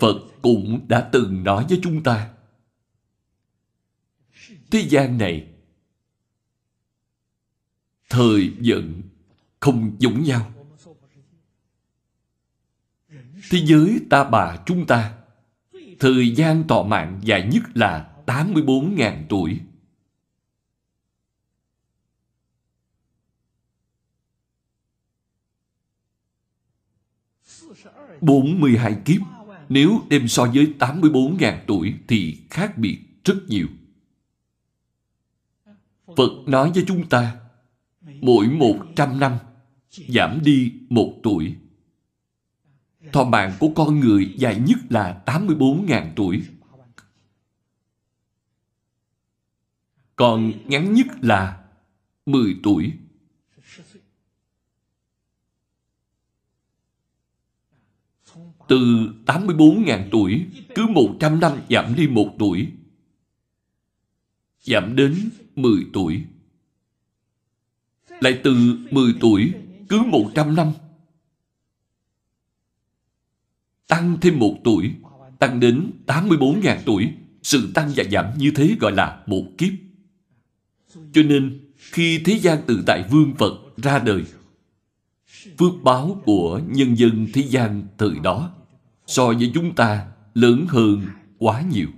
Phật cũng đã từng nói với chúng ta, Thế gian này, Thời vận không giống nhau Thế giới ta bà chúng ta, Thời gian tọa mạng dài nhất là 84.000 tuổi. bốn mươi hai kiếp, nếu đem so với 84.000 tuổi thì khác biệt rất nhiều. Phật nói với chúng ta, mỗi 100 năm giảm đi một tuổi. Thọ mạng của con người dài nhất là 84.000 tuổi. Còn ngắn nhất là 10 tuổi. Từ 84.000 tuổi, cứ 100 năm giảm đi 1 tuổi. Giảm đến 10 tuổi. Lại từ 10 tuổi, cứ 100 năm tăng thêm một tuổi, tăng đến 84.000 tuổi. Sự tăng và giảm như thế gọi là một kiếp. Cho nên, khi thế gian tự tại vương Phật ra đời, phước báo của nhân dân thế gian thời đó so với chúng ta lớn hơn quá nhiều.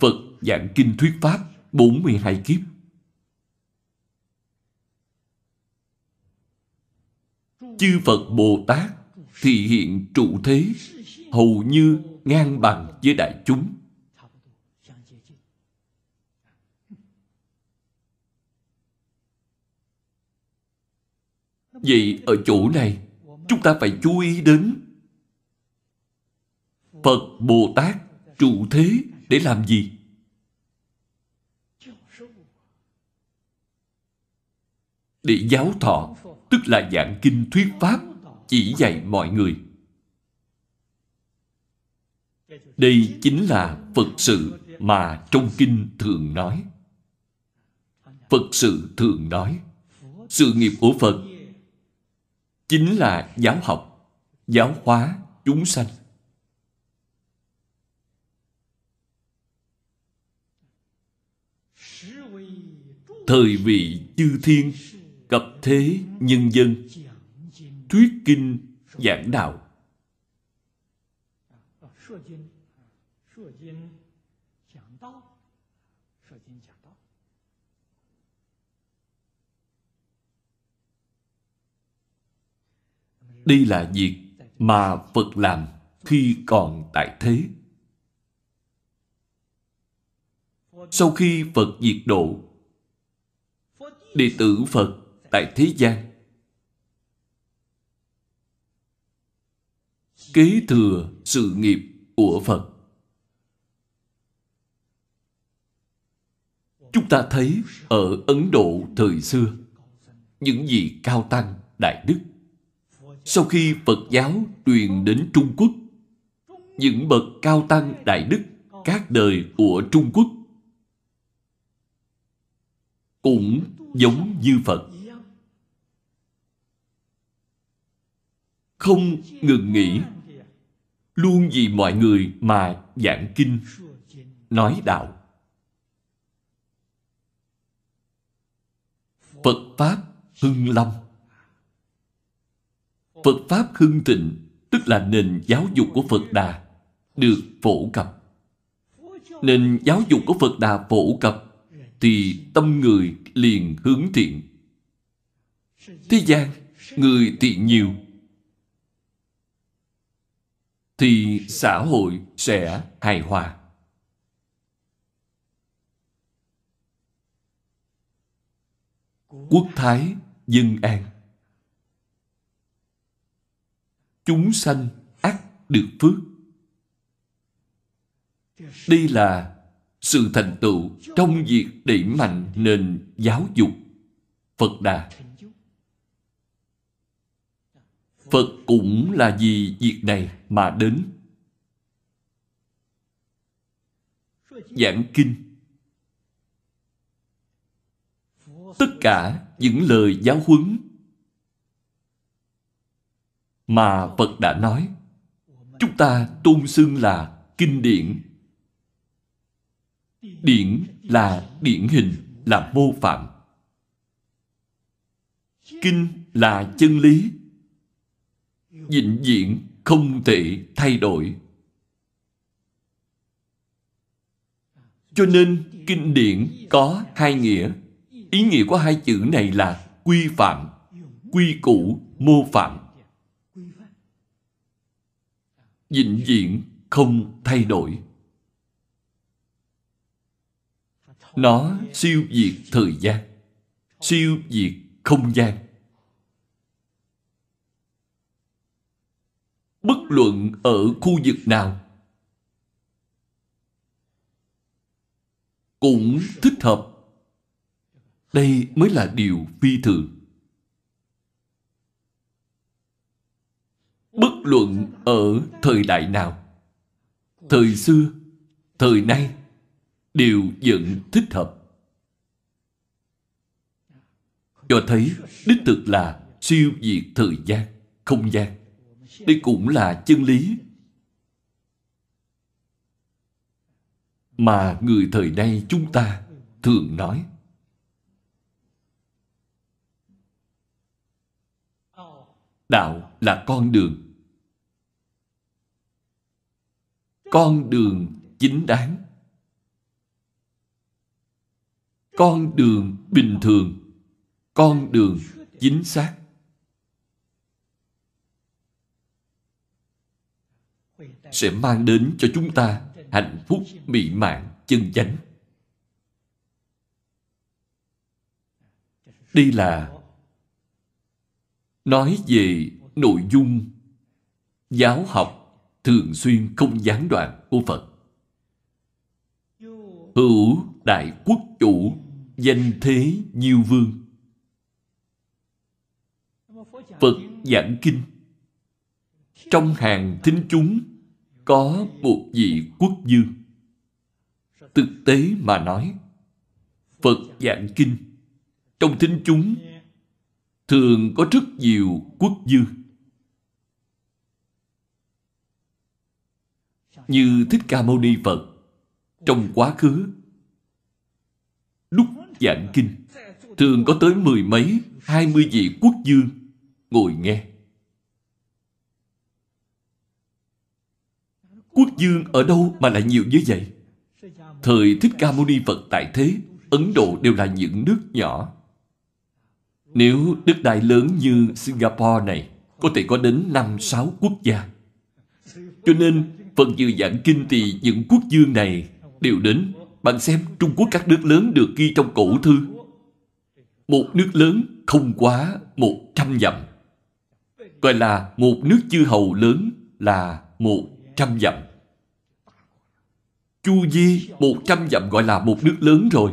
Phật giảng kinh thuyết pháp 42 kiếp. Chư Phật Bồ Tát thì hiện trụ thế hầu như ngang bằng với đại chúng. Vậy ở chỗ này, chúng ta phải chú ý đến Phật Bồ Tát trụ thế để làm gì? Để giáo thọ, tức là giảng kinh thuyết pháp chỉ dạy mọi người. Đây chính là Phật sự mà trong kinh thường nói. Phật sự thường nói, sự nghiệp của Phật chính là giáo học, giáo hóa chúng sanh. Thời vị chư thiên, cập thế nhân dân, thuyết kinh giảng đạo. Đây là việc mà phật làm khi còn tại thế. Sau khi phật diệt độ, đệ tử phật tại thế gian kế thừa sự nghiệp của Phật. Chúng ta thấy ở Ấn Độ thời xưa, những vị cao tăng đại đức, sau khi Phật giáo truyền đến Trung Quốc, những bậc cao tăng đại đức các đời của Trung Quốc cũng giống như Phật. không ngừng nghỉ luôn vì mọi người mà giảng kinh. Nói đạo. Phật pháp hưng lâm. Phật pháp hưng thịnh, tức là nền giáo dục của phật đà, được phổ cập. Nền giáo dục của phật đà phổ cập thì tâm người liền hướng thiện. Thế gian, người thiện nhiều thì xã hội sẽ hài hòa. Quốc thái dân an. Chúng sanh ắt được phước. Đây là sự thành tựu trong việc đẩy mạnh nền giáo dục phật đà phật cũng là vì việc này mà đến. Giảng kinh. Tất cả những lời giáo huấn mà phật đã nói, chúng ta tôn xưng là kinh điển. Điển là điển hình, là mô phạm. Kinh là chân lý vĩnh viễn không thể thay đổi. Cho nên kinh điển có hai nghĩa. Ý nghĩa của hai chữ này là quy phạm, quy củ, mô phạm. Vĩnh viễn không thay đổi. Nó siêu việt thời gian, siêu việt không gian. Bất luận ở khu vực nào. Cũng thích hợp. Đây mới là điều phi thường. Bất luận ở thời đại nào, thời xưa, thời nay, đều vẫn thích hợp. Cho thấy đích thực là siêu việt thời gian, không gian đây cũng là chân lý. Mà người thời nay chúng ta thường nói, đạo là con đường. Con đường chính đáng. Con đường bình thường. Con đường chính xác. Sẽ mang đến cho chúng ta hạnh phúc, mỹ mãn, chân chánh. Đây là nói về nội dung giáo học thường xuyên không gián đoạn của phật. Hữu đại quốc chủ danh thế nhiêu vương. Phật giảng kinh. Trong hàng thính chúng có một vị quốc dương thực tế mà nói, phật giảng kinh trong thính chúng thường có rất nhiều quốc dương như thích ca mâu ni phật trong quá khứ, lúc giảng kinh thường có tới mười mấy, hai mươi vị quốc dương ngồi nghe. Quốc dương ở đâu mà lại nhiều như vậy? Thời thích ca mâu ni phật tại thế, ấn độ đều là những nước nhỏ. Nếu đất đai lớn như singapore này, có thể có đến năm, sáu quốc gia. Cho nên, phần dự giảng kinh thì những quốc dương này đều đến. Bạn xem, Trung Quốc các nước lớn được ghi trong cổ thư. Một nước lớn không quá một trăm dặm. Gọi là một nước chư hầu lớn là một trăm dặm Chu Di một trăm dặm gọi là một nước lớn rồi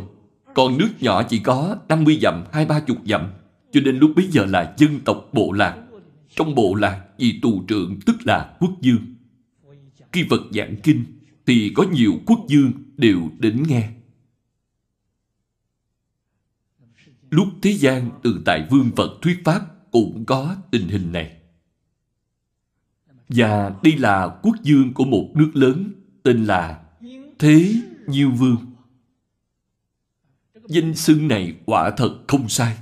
còn nước nhỏ chỉ có 50 dặm, hai ba chục dặm. Cho nên lúc bấy giờ là dân tộc bộ lạc. Trong bộ lạc, vì tù trưởng tức là quốc dương. Khi Phật giảng kinh, thì có nhiều quốc dương đều đến nghe. Lúc thế gian từ tại vương Phật thuyết Pháp cũng có tình hình này. Và đây là quốc dương của một nước lớn tên là Thế Nhiêu Vương. Danh xưng này quả thật không sai.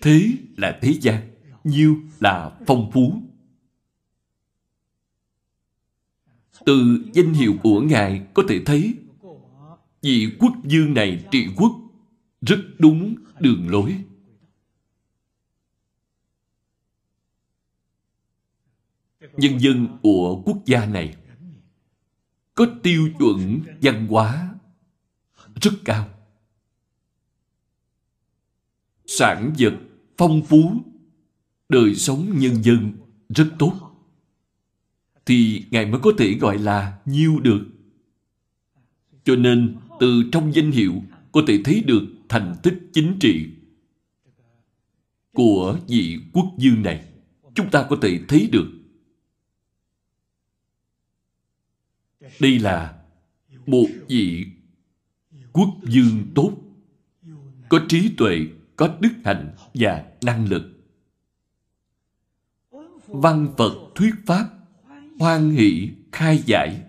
Thế là thế gian, nhiêu là phong phú. Từ danh hiệu của Ngài có thể thấy vị quốc dương này trị quốc rất đúng đường lối. Nhân dân của quốc gia này có tiêu chuẩn văn hóa rất cao. Sản vật phong phú, đời sống nhân dân rất tốt. Thì Ngài mới có thể gọi là nhiêu được. Cho nên từ trong danh hiệu có thể thấy được thành tích chính trị của vị quốc dương này. Chúng ta có thể thấy được. Đây là một vị quốc dương tốt, có trí tuệ, có đức hạnh và năng lực. Văn Phật thuyết Pháp, hoan hỷ, khai giải.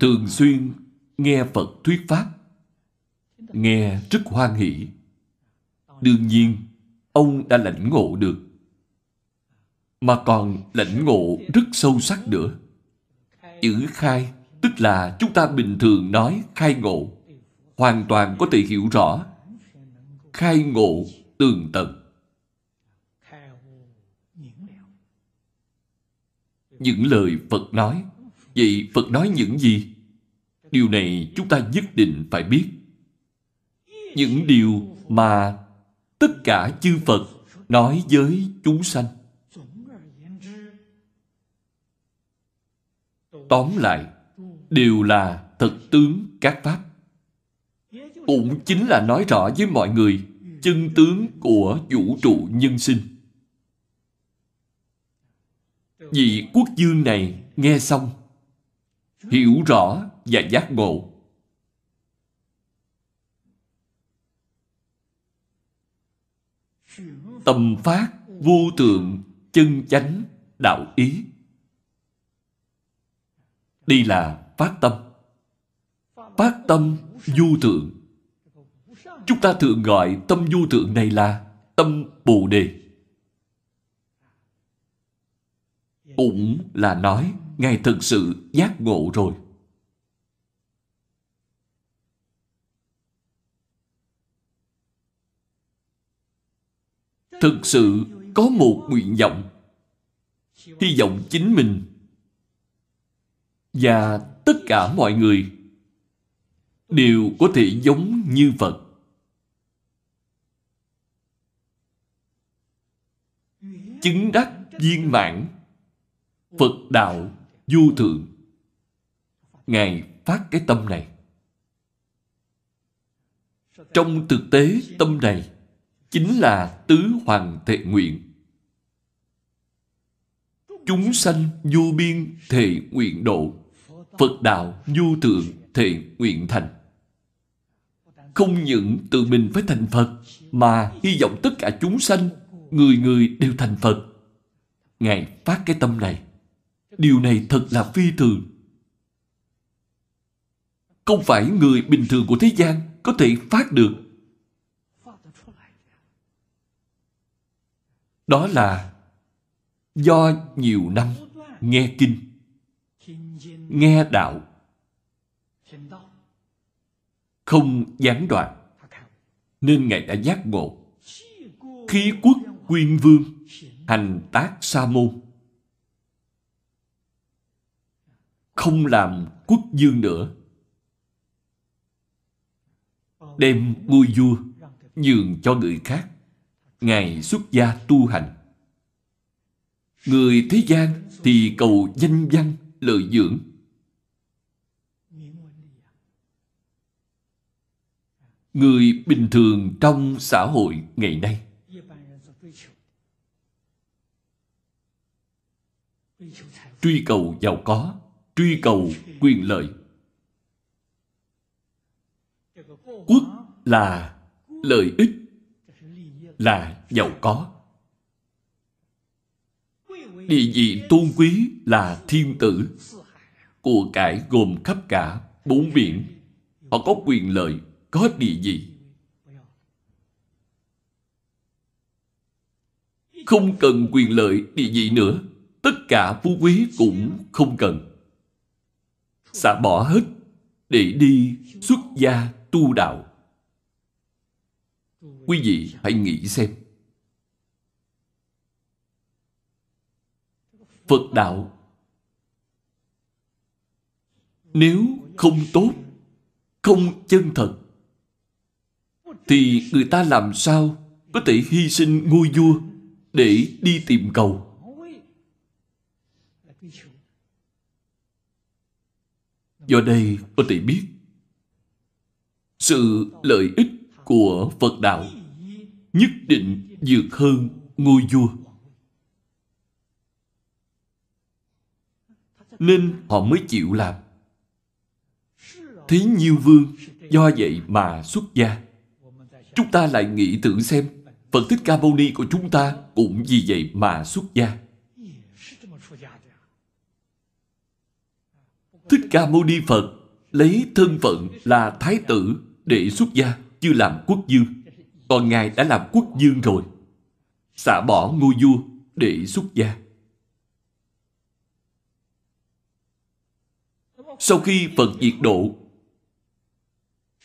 Thường xuyên nghe Phật thuyết Pháp, nghe rất hoan hỷ. Đương nhiên, ông đã lãnh ngộ được. Mà còn lãnh ngộ rất sâu sắc nữa. Chữ khai, tức là chúng ta bình thường nói khai ngộ. Hoàn toàn có thể hiểu rõ. Khai ngộ tường tận. Những lời Phật nói. Vậy Phật nói những gì? Điều này chúng ta nhất định phải biết. Những điều mà tất cả chư Phật nói với chúng sanh. Tóm lại, đều là thực tướng các Pháp. Cũng chính là nói rõ với mọi người chân tướng của vũ trụ nhân sinh. Vị quốc dương này nghe xong, hiểu rõ và giác ngộ. Tâm phát vô tượng chân chánh đạo ý. Đây là phát tâm. Phát tâm du thượng. Chúng ta thường gọi tâm du thượng này là tâm Bồ Đề. Cũng là nói Ngài thực sự giác ngộ rồi. Thực sự có một nguyện vọng hy vọng chính mình và tất cả mọi người đều có thể giống như Phật. Chứng đắc viên mãn, Phật đạo vô thượng. Ngài phát cái tâm này. Trong thực tế, tâm này chính là tứ hoàng thệ nguyện. Chúng sanh vô biên thệ nguyện độ Phật đạo vô thượng thệ nguyện thành. Không những tự mình phải thành Phật, mà hy vọng tất cả chúng sanh, người người đều thành Phật. Ngài phát cái tâm này. Điều này thật là phi thường. Không phải người bình thường của thế gian có thể phát được. Đó là do nhiều năm nghe kinh nghe đạo. Không gián đoạn. Nên ngài đã giác ngộ. Khí quốc quyên vương, hành tác sa môn. Không làm quốc dương nữa. Đem ngôi vua nhường cho người khác. Ngài xuất gia tu hành. Người thế gian thì cầu danh văn, lợi dưỡng. Người bình thường trong xã hội ngày nay truy cầu giàu có truy cầu quyền lợi quốc là lợi ích là giàu có Địa vị tôn quý là thiên tử. Của cải gồm khắp cả bốn biển. Họ có quyền lợi, có địa vị. Không cần quyền lợi địa vị nữa. Tất cả phú quý cũng không cần. Xả bỏ hết để đi xuất gia tu đạo. Quý vị hãy nghĩ xem. Phật đạo nếu không tốt, không chân thật, thì người ta làm sao có thể hy sinh ngôi vua để đi tìm cầu? Do đây có thể biết, sự lợi ích của Phật đạo nhất định vượt hơn ngôi vua. Nên họ mới chịu làm. Thí Nhiêu Vương do vậy mà xuất gia. Chúng ta lại nghĩ tưởng xem, Phật Thích Ca Mâu Ni của chúng ta cũng vì vậy mà xuất gia. Thích Ca Mâu Ni Phật lấy thân phận là Thái tử để xuất gia, chưa làm quốc dương. Còn Ngài đã làm quốc dương rồi. Xả bỏ ngôi vua để xuất gia. Sau khi Phật diệt độ,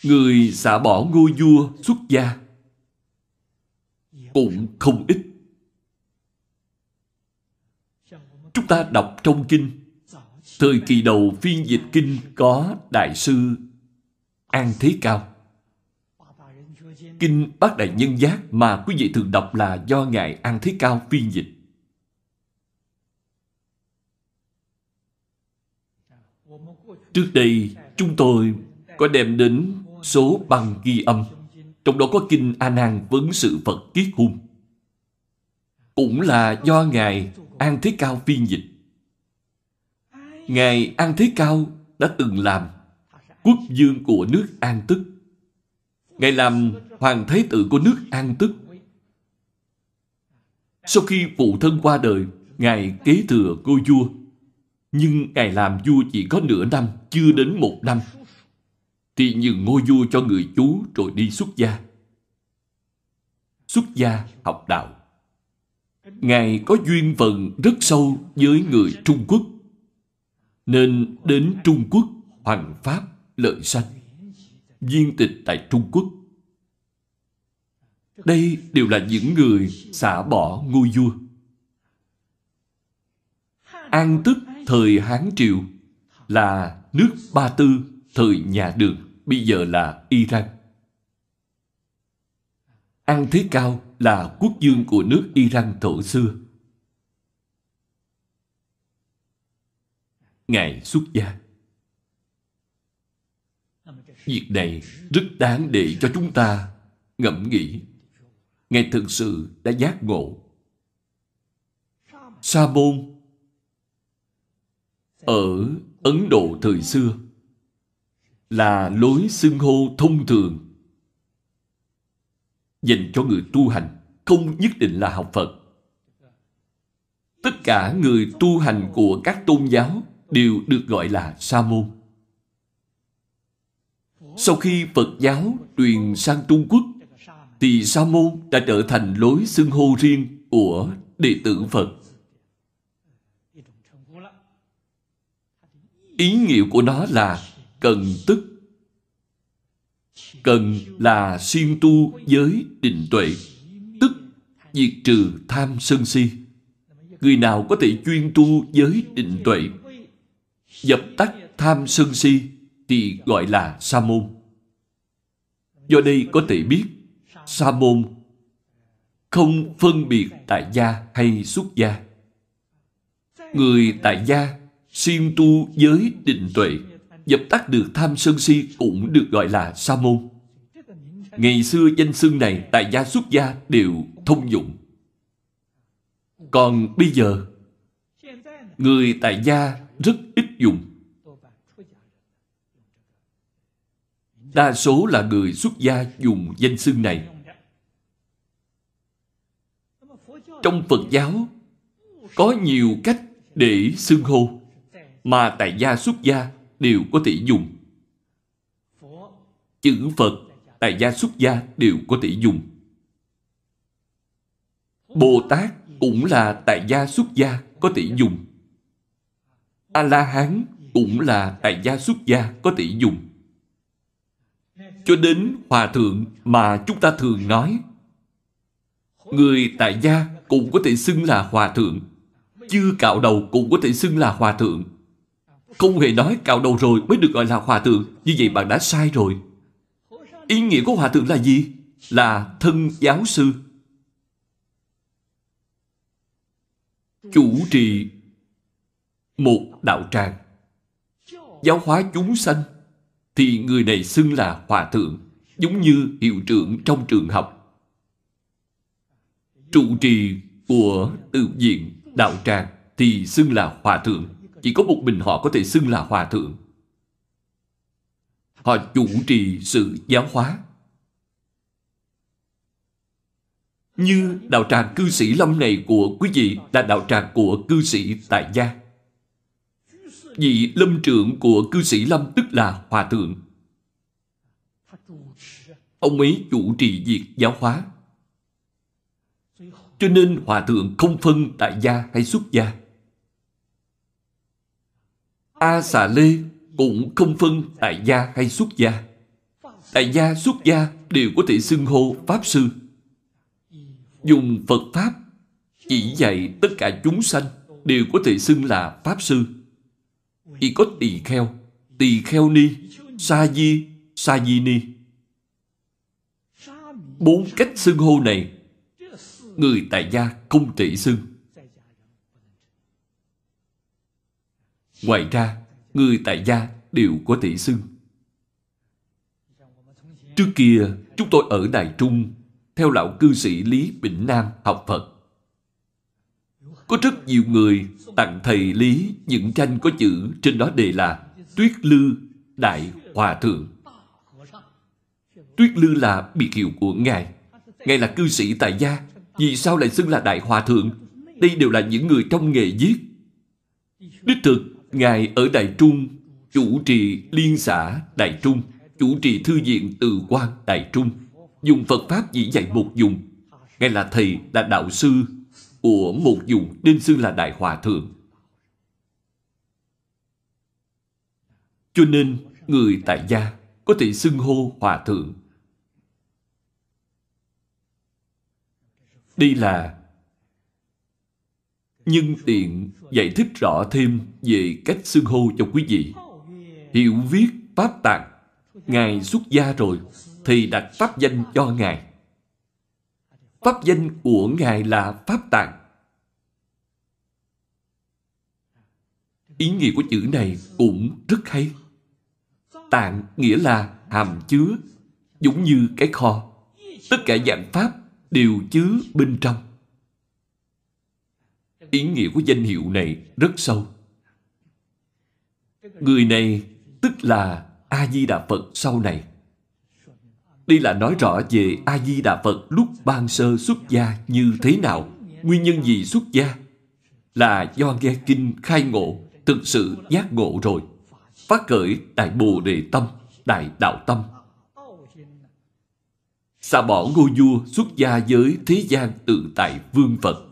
người xả bỏ ngôi vua xuất gia cũng không ít. Chúng ta đọc trong kinh, thời kỳ đầu phiên dịch kinh có Đại sư An Thế Cao. Kinh Bát Đại Nhân Giác mà quý vị thường đọc là do Ngài An Thế Cao phiên dịch. Trước đây, chúng tôi có đem đến số băng ghi âm. Trong đó có kinh A Nan vấn sự Phật kiết hung. Cũng là do Ngài An Thế Cao phiên dịch. Ngài An Thế Cao đã từng làm quốc dương của nước An Tức. Ngài làm hoàng thái tử của nước An Tức. Sau khi phụ thân qua đời, Ngài kế thừa ngôi vua. Nhưng Ngài làm vua chỉ có nửa năm, chưa đến một năm thì nhường ngôi vua cho người chú rồi đi xuất gia. Xuất gia học đạo. Ngài có duyên phận rất sâu với người Trung Quốc, nên đến Trung Quốc hoằng pháp lợi sanh, viên tịch tại Trung Quốc. Đây đều là những người xả bỏ ngôi vua. An tức thời Hán Triều là nước Ba Tư thời nhà Đường, bây giờ là Iran. An Thế Cao là quốc dương của nước Iran thổ xưa. Ngài xuất gia. Việc này rất đáng để cho chúng ta ngẫm nghĩ. Ngài thực sự đã giác ngộ. Sa môn ở Ấn Độ thời xưa là lối xưng hô thông thường dành cho người tu hành, không nhất định là học Phật. Tất cả người tu hành của các tôn giáo đều được gọi là sa môn. Sau khi Phật giáo truyền sang Trung Quốc, thì sa môn đã trở thành lối xưng hô riêng của đệ tử Phật. Ý nghĩa của nó là cần tức. Cần là siêng tu giới định tuệ, tức diệt trừ tham sân si. Người nào có thể chuyên tu giới định tuệ, dập tắt tham sân si thì gọi là sa môn. Do đây có thể biết, sa môn không phân biệt tại gia hay xuất gia. Người tại gia siêng tu giới định tuệ dập tắt được tham sân si cũng được gọi là sa môn. Ngày xưa danh xưng này tại gia xuất gia đều thông dụng. Còn bây giờ, người tại gia rất ít dùng. Đa số là người xuất gia dùng danh xưng này. Trong Phật giáo, có nhiều cách để xưng hô mà tại gia xuất gia đều có thể dùng. Chữ phật tại gia xuất gia đều có thể dùng. Bồ tát cũng là tại gia xuất gia có thể dùng. A la hán cũng là tại gia xuất gia có thể dùng. Cho đến hòa thượng mà chúng ta thường nói, người tại gia cũng có thể xưng là hòa thượng chưa cạo đầu cũng có thể xưng là hòa thượng không hề nói cạo đầu rồi mới được gọi là hòa thượng. Như vậy bạn đã sai rồi. Ý nghĩa của hòa thượng là gì? Là thân giáo sư. Chủ trì một đạo tràng. Giáo hóa chúng sanh. Thì người này xưng là hòa thượng, giống như hiệu trưởng trong trường học. Trụ trì của tự viện đạo tràng thì xưng là hòa thượng chỉ có một mình họ có thể xưng là hòa thượng. Họ chủ trì sự giáo hóa. Như đạo tràng cư sĩ lâm này của quý vị là đạo tràng của cư sĩ tại gia. Vị lâm trưởng của cư sĩ lâm tức là hòa thượng. Ông ấy chủ trì việc giáo hóa. Cho nên hòa thượng không phân tại gia hay xuất gia a xà lê cũng không phân tại gia hay xuất gia. Tại gia xuất gia đều có thể xưng hô pháp sư. Dùng phật pháp chỉ dạy tất cả chúng sanh đều có thể xưng là pháp sư. Chỉ có tỳ kheo tỳ kheo ni, sa di sa di ni. Bốn cách xưng hô này, người tại gia không thể xưng. Ngoài ra người tại gia đều có thể xưng. Trước kia chúng tôi ở đài trung theo lão cư sĩ lý bỉnh nam học phật. Có rất nhiều người tặng thầy lý những tranh có chữ trên đó đề là tuyết lư đại hòa thượng. Tuyết lư là biệt hiệu của ngài. Ngài là cư sĩ tại gia vì sao lại xưng là Đại Hòa Thượng? Đây đều là những người trong nghề giết Đích thực, Ngài ở Đại Trung, chủ trì liên xã Đại Trung, chủ trì thư viện từ quan Đại Trung, dùng Phật Pháp chỉ dạy một dùng. Ngài là thầy, là đạo sư của một dùng nên xưng là Đại Hòa Thượng. Cho nên, người tại gia có thể xưng hô Hòa Thượng Đây là nhân tiện giải thích rõ thêm về cách xưng hô cho quý vị. Hiểu viết Pháp Tạng, Ngài xuất gia rồi, thì đặt Pháp danh cho Ngài. Pháp danh của Ngài là Pháp Tạng. Ý nghĩa của chữ này cũng rất hay. Tạng nghĩa là hàm chứa, giống như cái kho. Tất cả dạng Pháp đều chứa bên trong. Ý nghĩa của danh hiệu này rất sâu. Người này tức là A-di-đà Phật sau này. Đây là nói rõ về A-di-đà Phật lúc ban sơ xuất gia như thế nào. Nguyên nhân gì xuất gia? Là do nghe kinh khai ngộ, thực sự giác ngộ rồi. Phát khởi Đại Bồ Đề Tâm, Đại Đạo Tâm, xả bỏ ngôi vua xuất gia với thế gian tự tại vương Phật.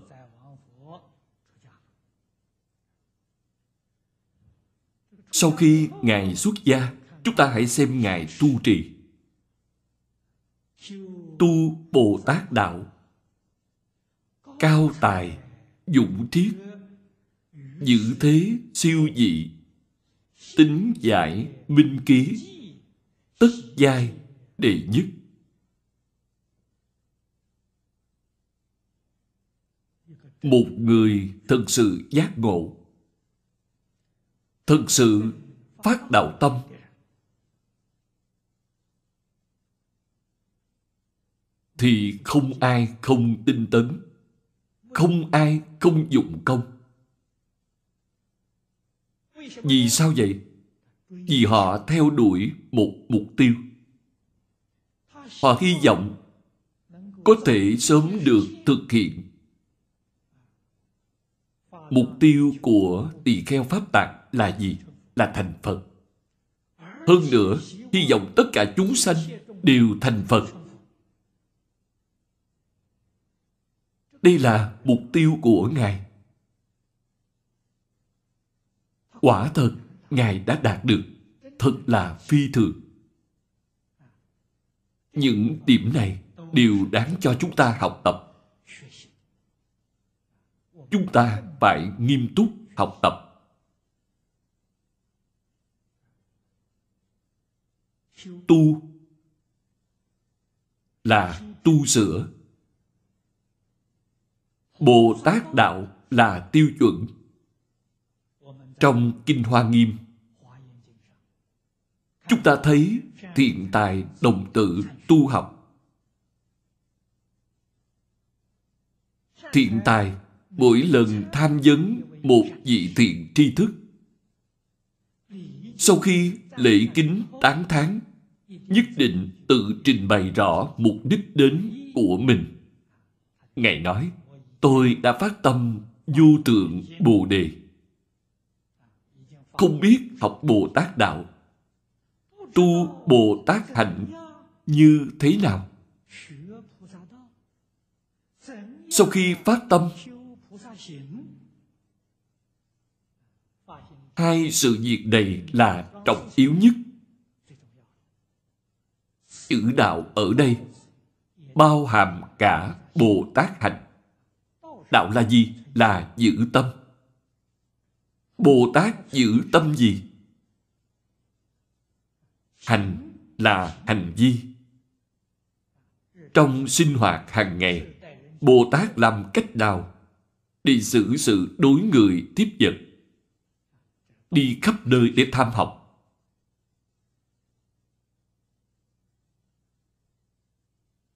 Sau khi Ngài xuất gia, chúng ta hãy xem Ngài tu trì. Tu Bồ Tát Đạo. Cao tài, dũng thiết, Giữ thế siêu dị. Tính giải minh ký. Tất giai đệ nhất. Một người thật sự giác ngộ thực sự phát đạo tâm. Thì không ai không tinh tấn, không ai không dụng công. Vì sao vậy? Vì họ theo đuổi một mục tiêu. Họ hy vọng có thể sớm được thực hiện. Mục tiêu của tỳ kheo Pháp Tạng là gì? Là thành Phật. Hơn nữa, hy vọng tất cả chúng sanh đều thành Phật. Đây là mục tiêu của Ngài. Quả thật, Ngài đã đạt được. Thật là phi thường. Những điểm này đều đáng cho chúng ta học tập. Chúng ta phải nghiêm túc học tập. Tu là tu sửa. Bồ Tát Đạo là tiêu chuẩn. Trong Kinh Hoa Nghiêm, chúng ta thấy thiện tài đồng tự tu học. Thiện tài mỗi lần tham vấn một vị thiện tri thức. Sau khi lễ kính tán thán, nhất định tự trình bày rõ mục đích đến của mình. Ngài nói, tôi đã phát tâm du tượng Bồ Đề. Không biết học Bồ Tát Đạo, tu Bồ Tát Hạnh như thế nào? Sau khi phát tâm, hai sự việc này là trọng yếu nhất. Chữ đạo ở đây bao hàm cả Bồ Tát Hạnh. Đạo là gì? Là giữ tâm. Bồ Tát giữ tâm gì? Hành là hành vi. Trong sinh hoạt hàng ngày, Bồ Tát làm cách nào đi xử sự đối người tiếp vật, đi khắp nơi để tham học.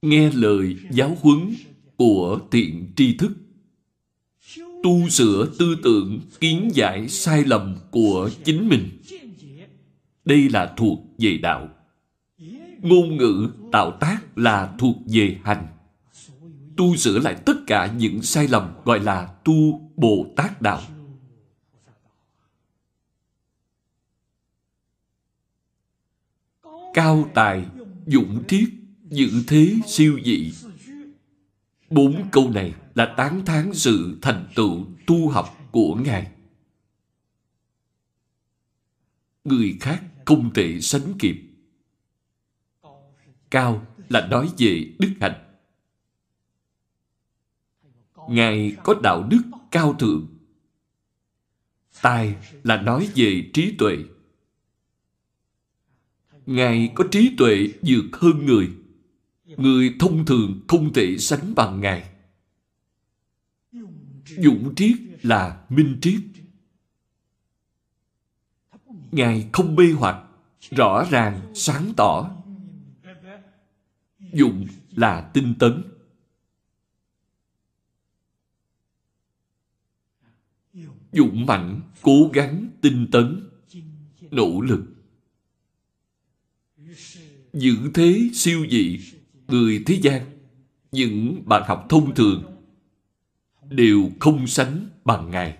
Nghe lời giáo huấn của tiện tri thức, tu sửa tư tưởng kiến giải sai lầm của chính mình. Đây là thuộc về đạo. Ngôn ngữ tạo tác là thuộc về hành tu sửa lại tất cả những sai lầm gọi là tu Bồ Tát Đạo. Cao tài, dũng thiết dự thế siêu dị. Bốn câu này là tán thán sự thành tựu tu học của Ngài. Người khác không thể sánh kịp. Cao là nói về đức hạnh. Ngài có đạo đức cao thượng. Tài là nói về trí tuệ. Ngài có trí tuệ vượt hơn người. Người thông thường không thể sánh bằng Ngài. Dũng triết là minh triết. Ngài không mê hoặc, rõ ràng, sáng tỏ. Dụng là tinh tấn. dũng mạnh, cố gắng, tinh tấn, nỗ lực. Giữ thế siêu dị, người thế gian, những bạn học thông thường đều không sánh bằng Ngài.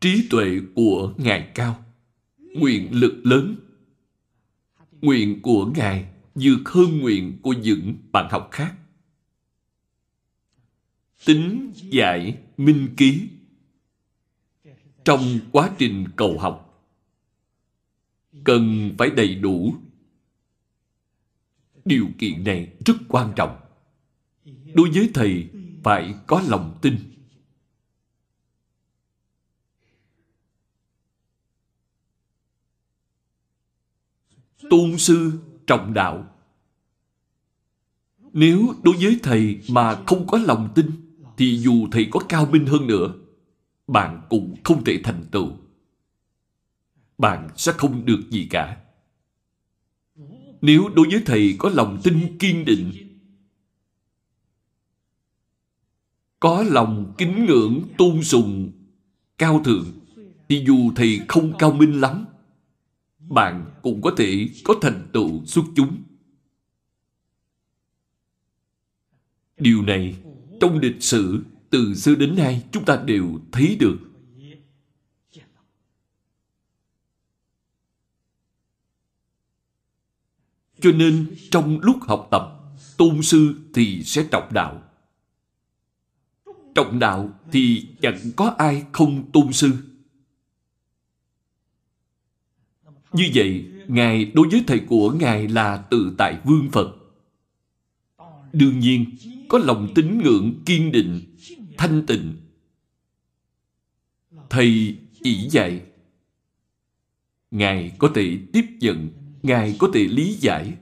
Trí tuệ của Ngài cao, nguyện lực lớn. Nguyện của Ngài vượt hơn nguyện của những bạn học khác tính giải minh ký trong quá trình cầu học cần phải đầy đủ. Điều kiện này rất quan trọng. Đối với thầy phải có lòng tin. Tôn sư trọng đạo. Nếu đối với thầy mà không có lòng tin thì dù thầy có cao minh hơn nữa, bạn cũng không thể thành tựu. Bạn sẽ không được gì cả. Nếu đối với thầy có lòng tin kiên định, có lòng kính ngưỡng, tôn sùng, cao thượng, thì dù thầy không cao minh lắm, bạn cũng có thể có thành tựu xuất chúng. Điều này trong lịch sử từ xưa đến nay chúng ta đều thấy được. Cho nên trong lúc học tập, tôn sư thì sẽ trọng đạo. Trọng đạo thì chẳng có ai không tôn sư. Như vậy, Ngài đối với thầy của Ngài là tự tại vương Phật. Đương nhiên, có lòng tín ngưỡng kiên định, thanh tịnh. Thầy chỉ dạy. Ngài có thể tiếp nhận, Ngài có thể lý giải.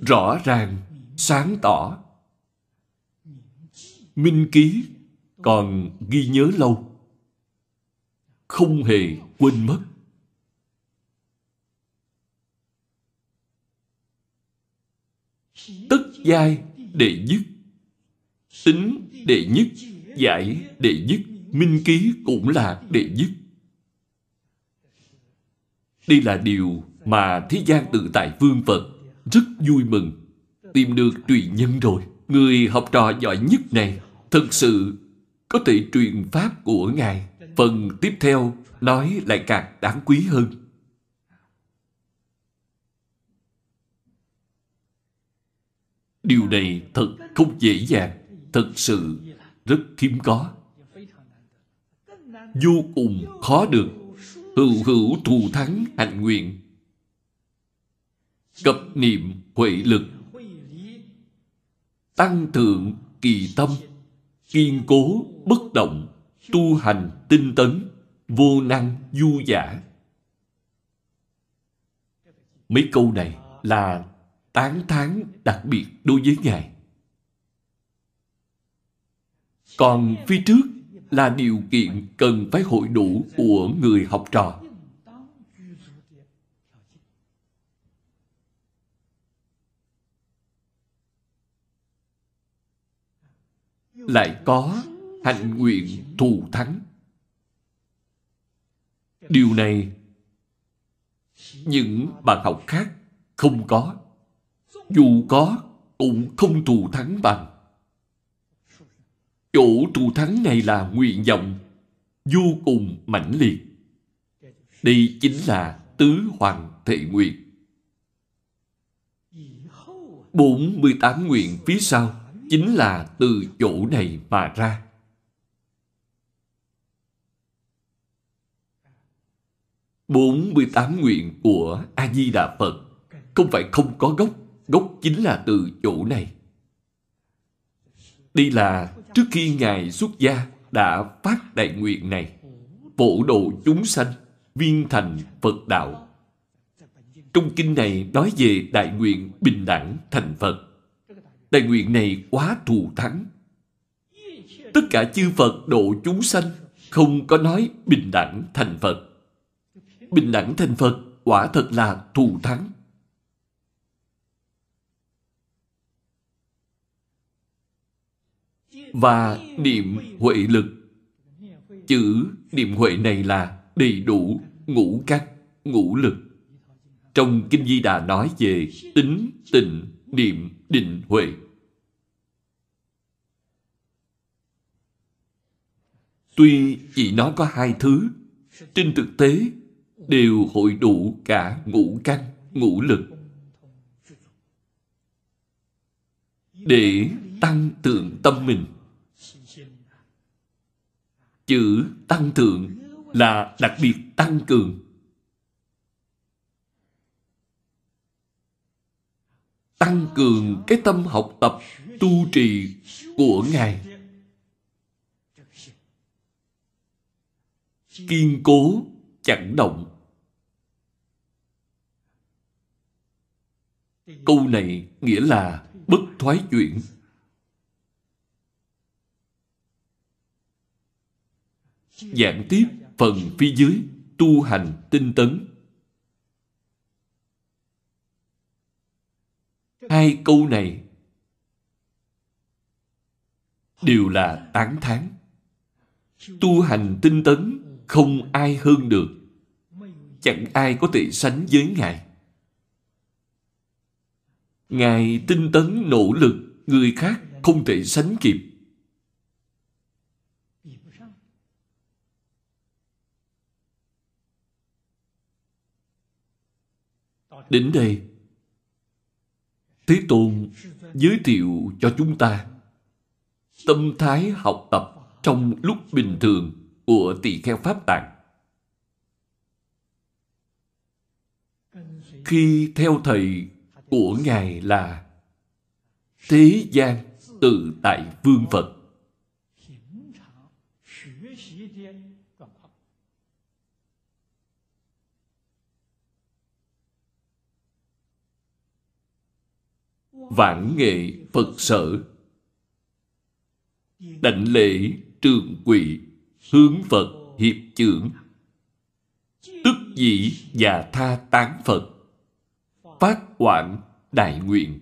Rõ ràng, sáng tỏ. Minh ký còn ghi nhớ lâu. Không hề quên mất. Tất giai đệ nhất Tính đệ nhất Giải đệ nhất Minh ký cũng là đệ nhất đây là điều mà thế gian tự tại vương Phật rất vui mừng. Tìm được truyền nhân rồi. Người học trò giỏi nhất này thật sự có thể truyền pháp của Ngài. Phần tiếp theo nói lại càng đáng quý hơn. Điều này thật không dễ dàng, thật sự rất hiếm có. Vô cùng khó được, hữu hữu thù thắng hạnh nguyện. Cập niệm huệ lực, tăng thượng kỳ tâm, kiên cố bất động, tu hành tinh tấn, vô năng du giả. Mấy câu này là tán thán đặc biệt đối với Ngài. Còn phía trước là điều kiện cần phải hội đủ của người học trò. Lại có hạnh nguyện thù thắng. Điều này những bạn học khác không có. Dù có, cũng không thù thắng bằng. Chỗ trụ thắng này là nguyện vọng, vô cùng mãnh liệt. Đây chính là tứ hoàng thệ nguyện. 48 nguyện phía sau chính là từ chỗ này mà ra. bốn mươi tám nguyện của a di đà phật không phải không có gốc Gốc chính là từ chỗ này. Đây là trước khi Ngài xuất gia đã phát đại nguyện này. Phổ độ chúng sanh, viên thành Phật đạo. Trong kinh này nói về đại nguyện bình đẳng thành Phật. Đại nguyện này quá thù thắng. Tất cả chư Phật độ chúng sanh không có nói bình đẳng thành Phật. Bình đẳng thành Phật quả thật là thù thắng. Và niệm huệ lực. Chữ niệm huệ này là đầy đủ ngũ căn, ngũ lực. Trong Kinh Di Đà nói về tính, tịnh, niệm, định, huệ. Tuy chỉ nói có hai thứ, trên thực tế đều hội đủ cả ngũ căn, ngũ lực. Để tăng tượng tâm mình Chữ tăng thượng là đặc biệt tăng cường. Tăng cường cái tâm học tập, tu trì của Ngài. Kiên cố, chẳng động. Câu này nghĩa là bất thoái chuyển. Giảng tiếp phần phía dưới tu hành tinh tấn. Hai câu này đều là tán thán. Tu hành tinh tấn không ai hơn được. Chẳng ai có thể sánh với Ngài. Ngài tinh tấn nỗ lực, người khác không thể sánh kịp. Đến đây, Thế Tôn giới thiệu cho chúng ta tâm thái học tập trong lúc bình thường của tỳ kheo Pháp Tạng. Khi theo thầy của Ngài là Thế gian tự tại vương Phật. Vãn nghệ Phật sở. Đảnh lễ trường quỵ Hướng Phật hiệp trưởng Tức dĩ và tha tán Phật, Phát hoạn đại nguyện.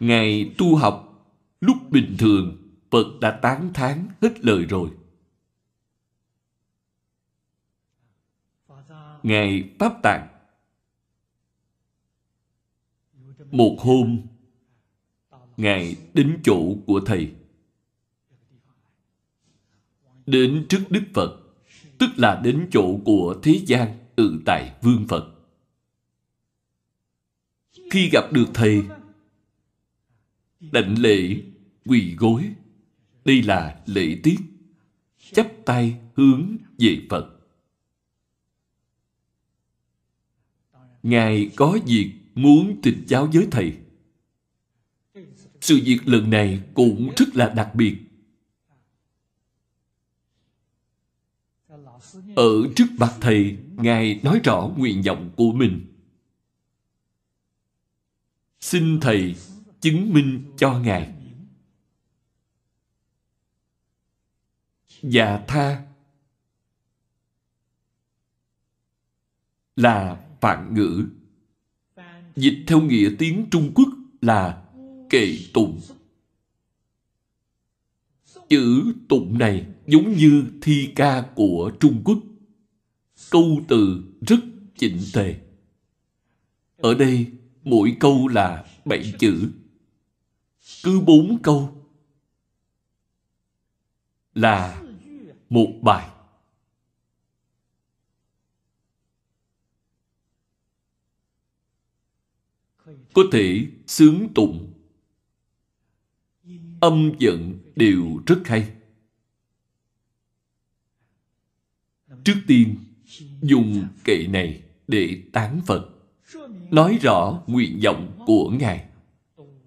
Ngài tu học, lúc bình thường, Phật đã tán thán hết lời rồi. Ngài Pháp Tạng Một hôm Ngài đến chỗ của Thầy Đến trước Đức Phật Tức là đến chỗ của thế gian tự tại vương Phật Khi gặp được Thầy Đảnh lễ, quỳ gối. Đây là lễ tiết. Chắp tay hướng về Phật. Ngài có việc muốn tình giáo với Thầy. Sự việc lần này cũng rất là đặc biệt. Ở trước mặt Thầy, Ngài nói rõ nguyện vọng của mình. Xin Thầy chứng minh cho Ngài. Và tha là phạn ngữ. Dịch theo nghĩa tiếng Trung Quốc là kệ tụng. Chữ tụng này giống như thi ca của Trung Quốc. Câu từ rất chỉnh tề. Ở đây, mỗi câu là bảy chữ cứ bốn câu là một bài có thể sướng tụng âm giận đều rất hay trước tiên dùng kệ này để tán phật nói rõ nguyện vọng của ngài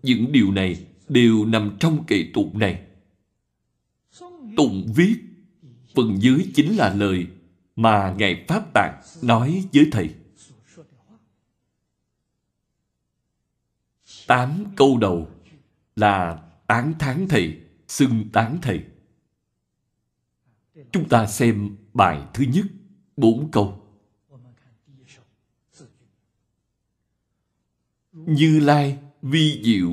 những điều này đều nằm trong kệ tụng này. Tụng viết, phần dưới chính là lời mà Ngài Pháp Tạng nói với Thầy. Tám câu đầu là tán thán Thầy, xưng tán Thầy. Chúng ta xem bài thứ nhất, bốn câu. Như Lai vi diệu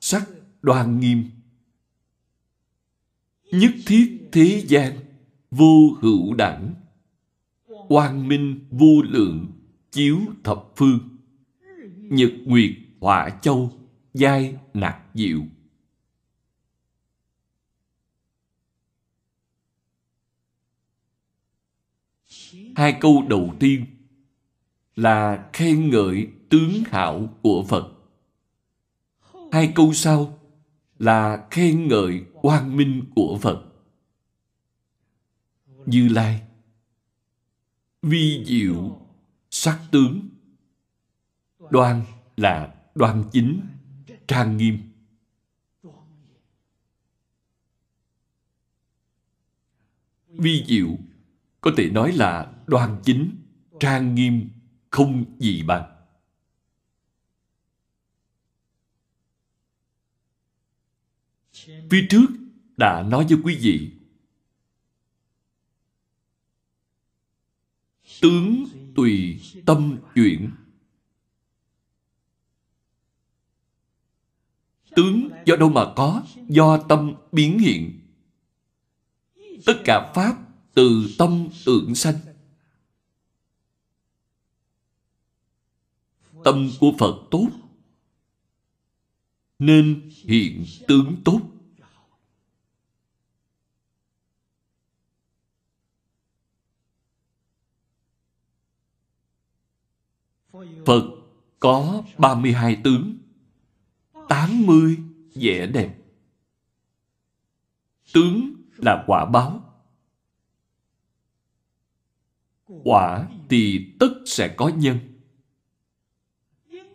sắc đoan nghiêm nhất thiết thế gian vô hữu đẳng quang minh vô lượng chiếu thập phương nhật nguyệt hỏa châu, giai nạc diệu. Hai câu đầu tiên là khen ngợi tướng hảo của phật. Hai câu sau là khen ngợi quang minh của Phật. Như Lai, Vi diệu, sắc tướng. Đoan là đoan chính, Trang nghiêm. Vi diệu có thể nói là đoan chính, Trang nghiêm, không gì bằng. Phía trước đã nói với quý vị, Tướng tùy tâm chuyển. tướng do đâu mà có, do tâm biến hiện. Tất cả Pháp từ tâm tưởng sanh. Tâm của Phật tốt, nên hiện tướng tốt. Phật có 32 tướng. 80 vẻ đẹp. Tướng là quả báo. Quả thì tất sẽ có nhân.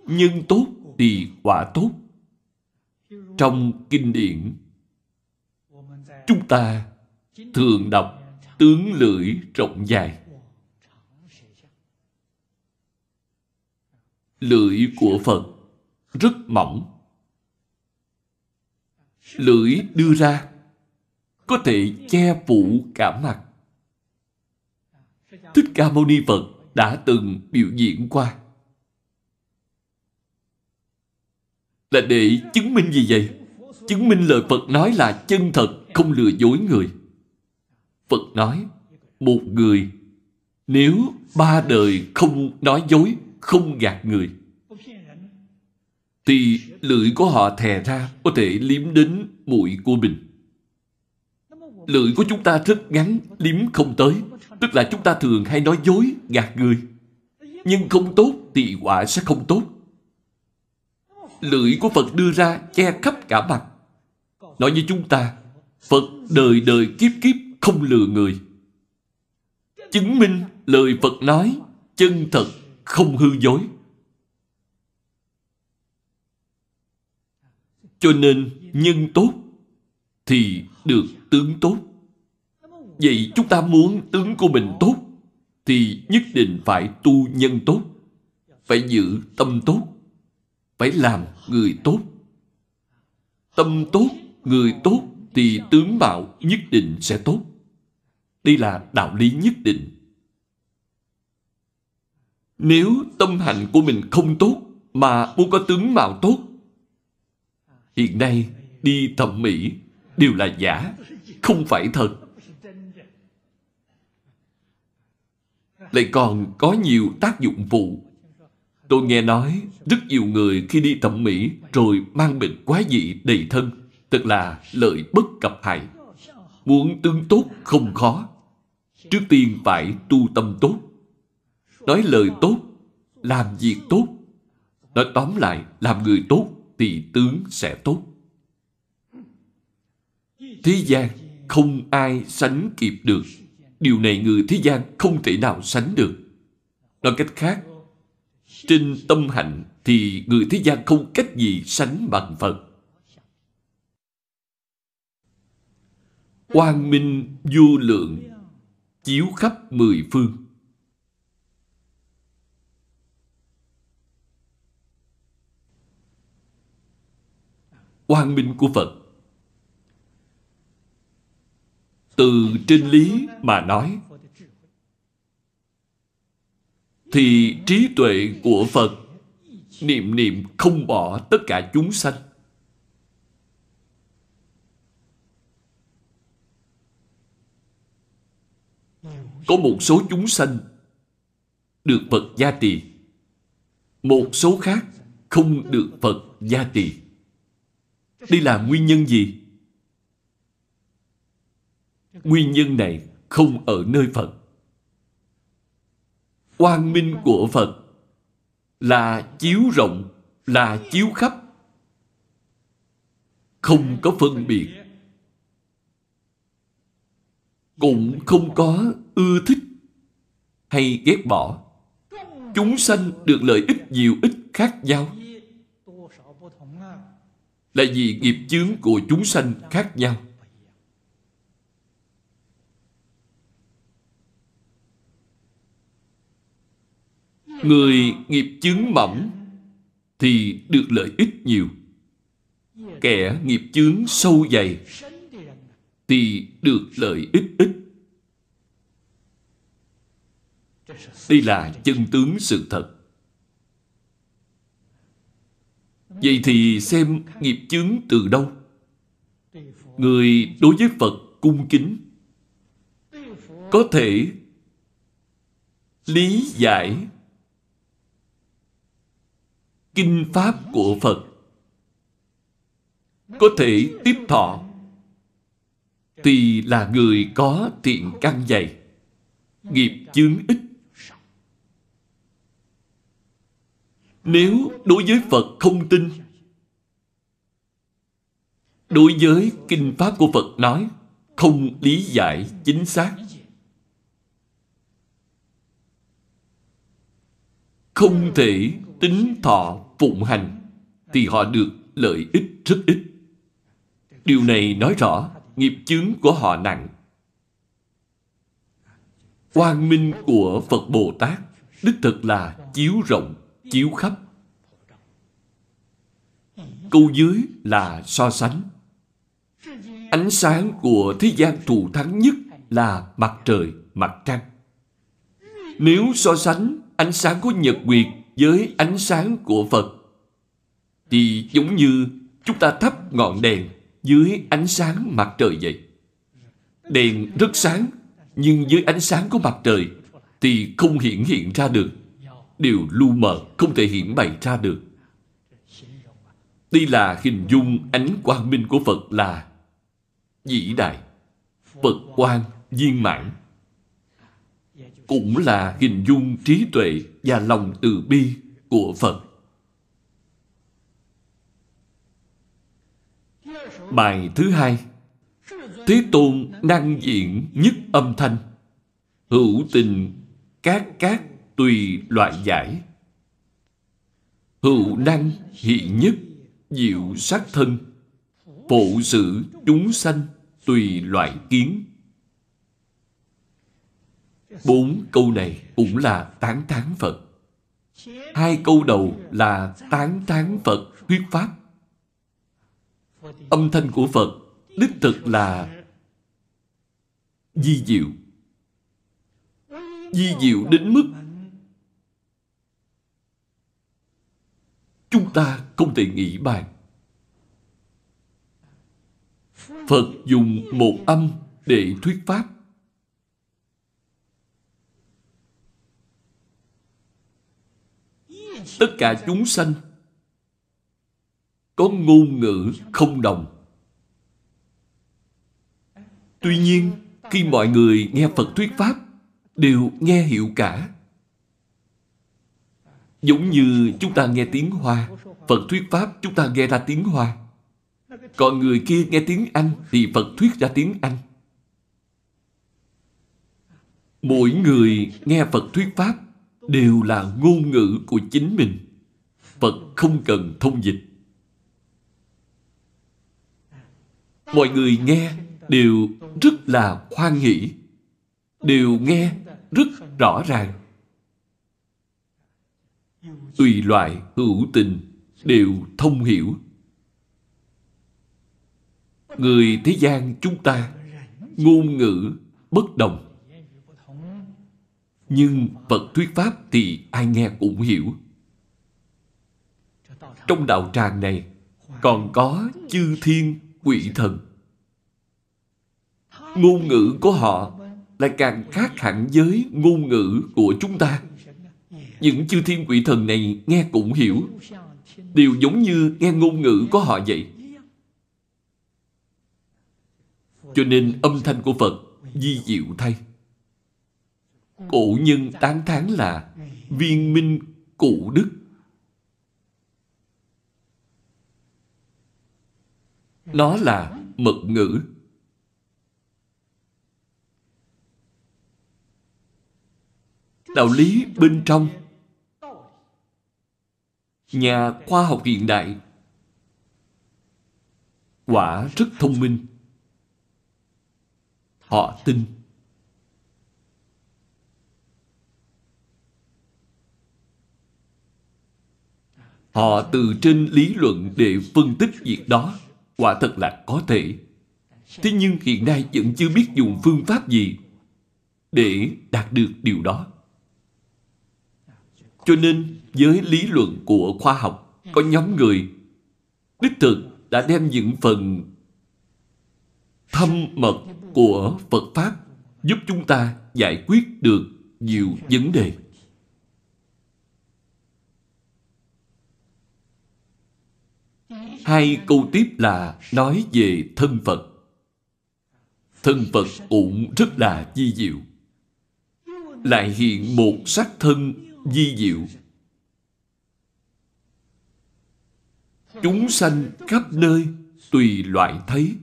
Nhân tốt thì quả tốt. Trong kinh điển, Chúng ta thường đọc tướng lưỡi rộng dài. Lưỡi của Phật rất mỏng. Lưỡi đưa ra có thể che phủ cả mặt. Thích Ca Mâu Ni Phật đã từng biểu diễn qua. Là để chứng minh gì vậy? Chứng minh lời Phật nói là chân thật, không lừa dối người. Phật nói, một người nếu ba đời không nói dối, không gạt người, thì lưỡi của họ thè ra có thể liếm đến mũi của mình. Lưỡi của chúng ta rất ngắn, liếm không tới. Tức là chúng ta thường hay nói dối, gạt người. Nhưng không tốt thì quả sẽ không tốt. Lưỡi của Phật đưa ra che khắp cả mặt. Nói với chúng ta, Phật đời đời kiếp kiếp không lừa người. Chứng minh lời Phật nói chân thật, không hư dối. Cho nên nhân tốt thì được tướng tốt. Vậy chúng ta muốn tướng của mình tốt thì nhất định phải tu nhân tốt. Phải giữ tâm tốt. Phải làm người tốt. Tâm tốt, người tốt thì tướng mạo nhất định sẽ tốt. Đây là đạo lý nhất định. Nếu tâm hạnh của mình không tốt mà muốn có tướng mạo tốt Hiện nay đi thẩm mỹ đều là giả, không phải thật. Lại còn có nhiều tác dụng phụ. Tôi nghe nói rất nhiều người khi đi thẩm mỹ rồi mang bệnh quá dị đầy thân, thật là lợi bất cập hại. Muốn tương tốt không khó. Trước tiên phải tu tâm tốt. Nói lời tốt, làm việc tốt. Nói tóm lại, làm người tốt tỷ tướng sẽ tốt. Thế gian không ai sánh kịp được. Điều này người thế gian không thể nào sánh được. Nói cách khác, trên tâm hạnh thì người thế gian không cách gì sánh bằng Phật. Quang minh vô lượng, chiếu khắp mười phương. Quang minh của Phật. Từ trên lý mà nói, thì trí tuệ của Phật niệm niệm không bỏ tất cả chúng sanh. Có một số chúng sanh được Phật gia trì, một số khác không được Phật gia trì. Đây là nguyên nhân gì? Nguyên nhân này không ở nơi Phật. Quang minh của Phật là chiếu rộng, là chiếu khắp. Không có phân biệt. Cũng không có ưa thích hay ghét bỏ. Chúng sanh được lợi ích nhiều ít khác nhau là vì nghiệp chướng của chúng sanh khác nhau. Người nghiệp chướng mỏng thì được lợi ích nhiều. Kẻ nghiệp chướng sâu dày thì được lợi ích ít. Đây là chân tướng sự thật. Vậy thì xem nghiệp chướng từ đâu? Người đối với Phật cung kính, có thể lý giải kinh pháp của Phật, có thể tiếp thọ thì là người có thiện căn dày nghiệp chướng ít nếu đối với phật không tin, đối với kinh pháp của phật nói, không lý giải chính xác. Không thể tính thọ phụng hành thì họ được lợi ích rất ít. Điều này nói rõ nghiệp chướng của họ nặng. Quang minh của phật bồ tát đích thực là chiếu rộng chiếu khắp. Câu dưới là so sánh. Ánh sáng của thế gian thù thắng nhất là mặt trời, mặt trăng. Nếu so sánh ánh sáng của nhật nguyệt với ánh sáng của phật, thì giống như chúng ta thắp ngọn đèn dưới ánh sáng mặt trời vậy. Đèn rất sáng, nhưng dưới ánh sáng của mặt trời thì không hiện hiện ra được đều lu mờ không thể hiện bày ra được. Đây là hình dung ánh quang minh của phật là vĩ đại, phật quang viên mãn. Cũng là hình dung trí tuệ và lòng từ bi của phật. Bài thứ hai. Thế tôn năng diện nhất âm thanh. Hữu tình các các tùy loại giải. Hữu năng hiện nhất, diệu sát thân. Phụ sự chúng sanh tùy loại kiến. Bốn câu này cũng là tán thán phật. Hai câu đầu là tán thán phật thuyết pháp. Âm thanh của phật đích thực là di diệu. Di diệu đến mức chúng ta không thể nghĩ bàn. Phật dùng một âm để thuyết pháp. Tất cả chúng sanh có ngôn ngữ không đồng. Tuy nhiên, khi mọi người nghe phật thuyết pháp, đều nghe hiểu cả giống như chúng ta nghe tiếng hoa, phật thuyết pháp chúng ta nghe ra tiếng hoa. Còn người kia nghe tiếng anh thì phật thuyết ra tiếng anh. Mỗi người nghe phật thuyết pháp đều là ngôn ngữ của chính mình. Phật không cần thông dịch. Mọi người nghe đều rất là khoan hỷ, đều nghe rất rõ ràng tùy loại hữu tình đều thông hiểu. Người thế gian chúng ta ngôn ngữ bất đồng. Nhưng phật thuyết pháp thì ai nghe cũng hiểu. Trong đạo tràng này còn có chư thiên quỷ thần. Ngôn ngữ của họ lại càng khác hẳn với ngôn ngữ của chúng ta những chư thiên quỷ thần này nghe cũng hiểu. Đều giống như nghe ngôn ngữ của họ vậy. Cho nên âm thanh của phật di diệu thay. Cổ nhân tán thán là viên minh cụ đức. Nó là mật ngữ. Đạo lý bên trong nhà khoa học hiện đại. Quả rất thông minh. Họ tin. Họ từ trên lý luận để phân tích việc đó. Quả thật là có thể. Thế nhưng hiện nay vẫn chưa biết dùng phương pháp gì để đạt được điều đó. Cho nên với lý luận của khoa học có nhóm người đích thực đã đem những phần thâm mật của Phật Pháp giúp chúng ta giải quyết được nhiều vấn đề. Hai câu tiếp là nói về thân Phật. Thân Phật cũng rất là di diệu. Lại hiện một sắc thân di diệu. Chúng sanh khắp nơi tùy loại thấy.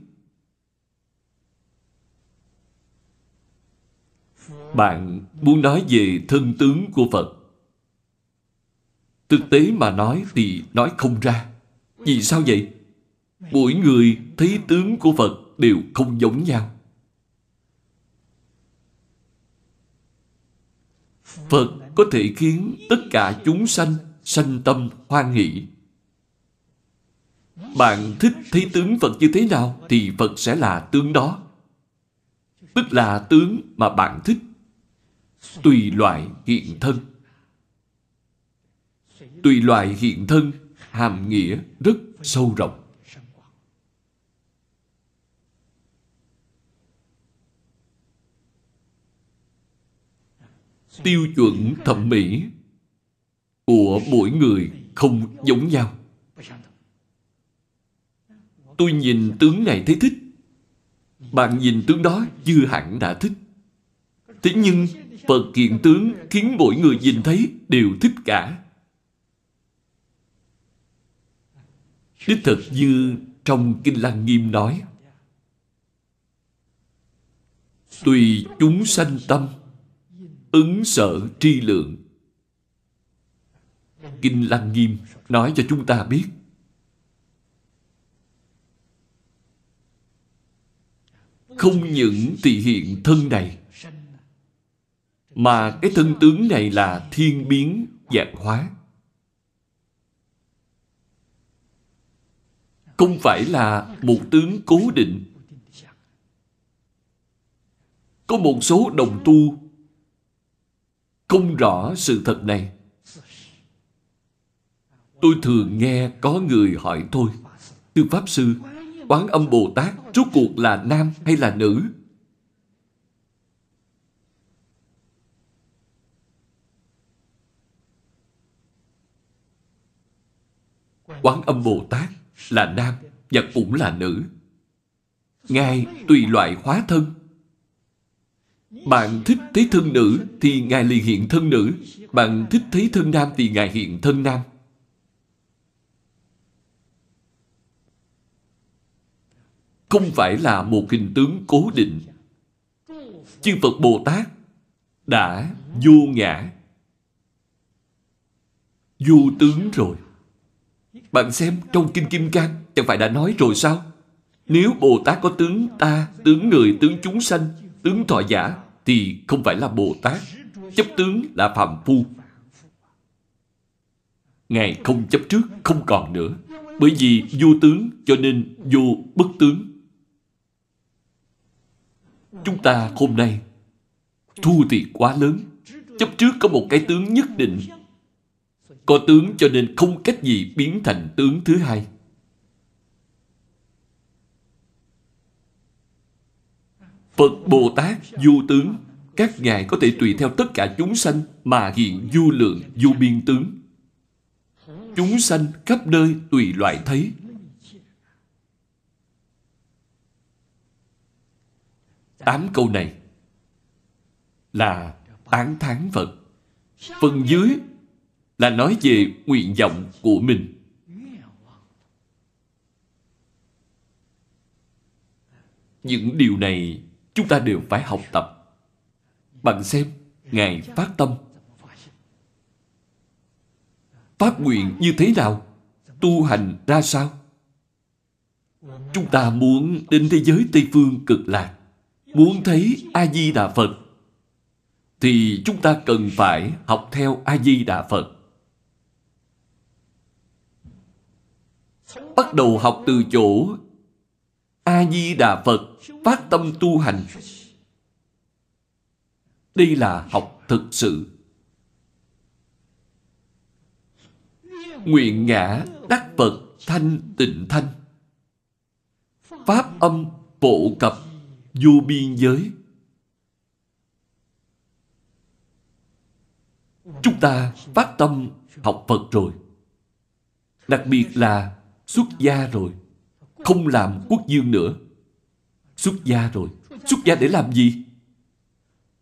Bạn muốn nói về thân tướng của Phật. Thực tế mà nói thì nói không ra. Vì sao vậy? Mỗi người thấy tướng của Phật đều không giống nhau. Phật có thể khiến tất cả chúng sanh sanh tâm hoan hỷ. Bạn thích thấy tướng Phật như thế nào thì Phật sẽ là tướng đó. Tức là tướng mà bạn thích. Tùy loại hiện thân. Tùy loại hiện thân, hàm nghĩa rất sâu rộng. Tiêu chuẩn thẩm mỹ của mỗi người không giống nhau. Tôi nhìn tướng này thấy thích. Bạn nhìn tướng đó chưa hẳn đã thích. Thế nhưng Phật kiện tướng khiến mỗi người nhìn thấy đều thích cả. Đích thực như trong Kinh Lăng Nghiêm nói, Tùy chúng sanh tâm, Ứng sở tri lượng Kinh Lăng Nghiêm nói cho chúng ta biết Không những thị hiện thân này Mà cái thân tướng này là thiên biến dạng hóa không phải là một tướng cố định. Có một số đồng tu không rõ sự thật này. Tôi thường nghe có người hỏi tôi, Thưa Pháp Sư, Quán âm Bồ Tát rốt cuộc là nam hay là nữ? Quán âm Bồ Tát là nam và cũng là nữ. Ngài tùy loại hóa thân. Bạn thích thấy thân nữ thì Ngài liền hiện thân nữ. Bạn thích thấy thân nam thì Ngài hiện thân nam. Không phải là một hình tướng cố định. Chư Phật Bồ Tát đã vô ngã, vô tướng rồi. Bạn xem trong Kinh Kim Cang Chẳng phải đã nói rồi sao? Nếu Bồ Tát có tướng ta Tướng người, tướng chúng sanh Tướng thọ giả Thì không phải là Bồ Tát. Chấp tướng là phạm phu. Ngài không chấp trước Không còn nữa. Bởi vì vô tướng cho nên vô bất tướng. Chúng ta hôm nay Thu thì quá lớn Chấp trước có một cái tướng nhất định có tướng cho nên không cách gì biến thành tướng thứ hai. Phật Bồ Tát du tướng, các ngài có thể tùy theo tất cả chúng sanh mà hiện du lượng, du biên tướng. Chúng sanh khắp nơi tùy loại thấy. Tám câu này là tán thán Phật. Phần dưới là nói về nguyện vọng của mình. Những điều này chúng ta đều phải học tập. Bạn xem, Ngài phát tâm. Phát nguyện như thế nào? Tu hành ra sao? Chúng ta muốn đến thế giới Tây Phương cực lạc, muốn thấy A-di-đà Phật, thì chúng ta cần phải học theo A-di-đà Phật. bắt đầu học từ chỗ A-di-đà Phật phát tâm tu hành. Đây là học thực sự. Nguyện ngã đắc Phật thanh tịnh thanh. Pháp âm bộ cập vô biên giới. Chúng ta phát tâm học Phật rồi. Đặc biệt là Xuất gia rồi. Không làm quốc dương nữa. Xuất gia rồi. Xuất gia để làm gì?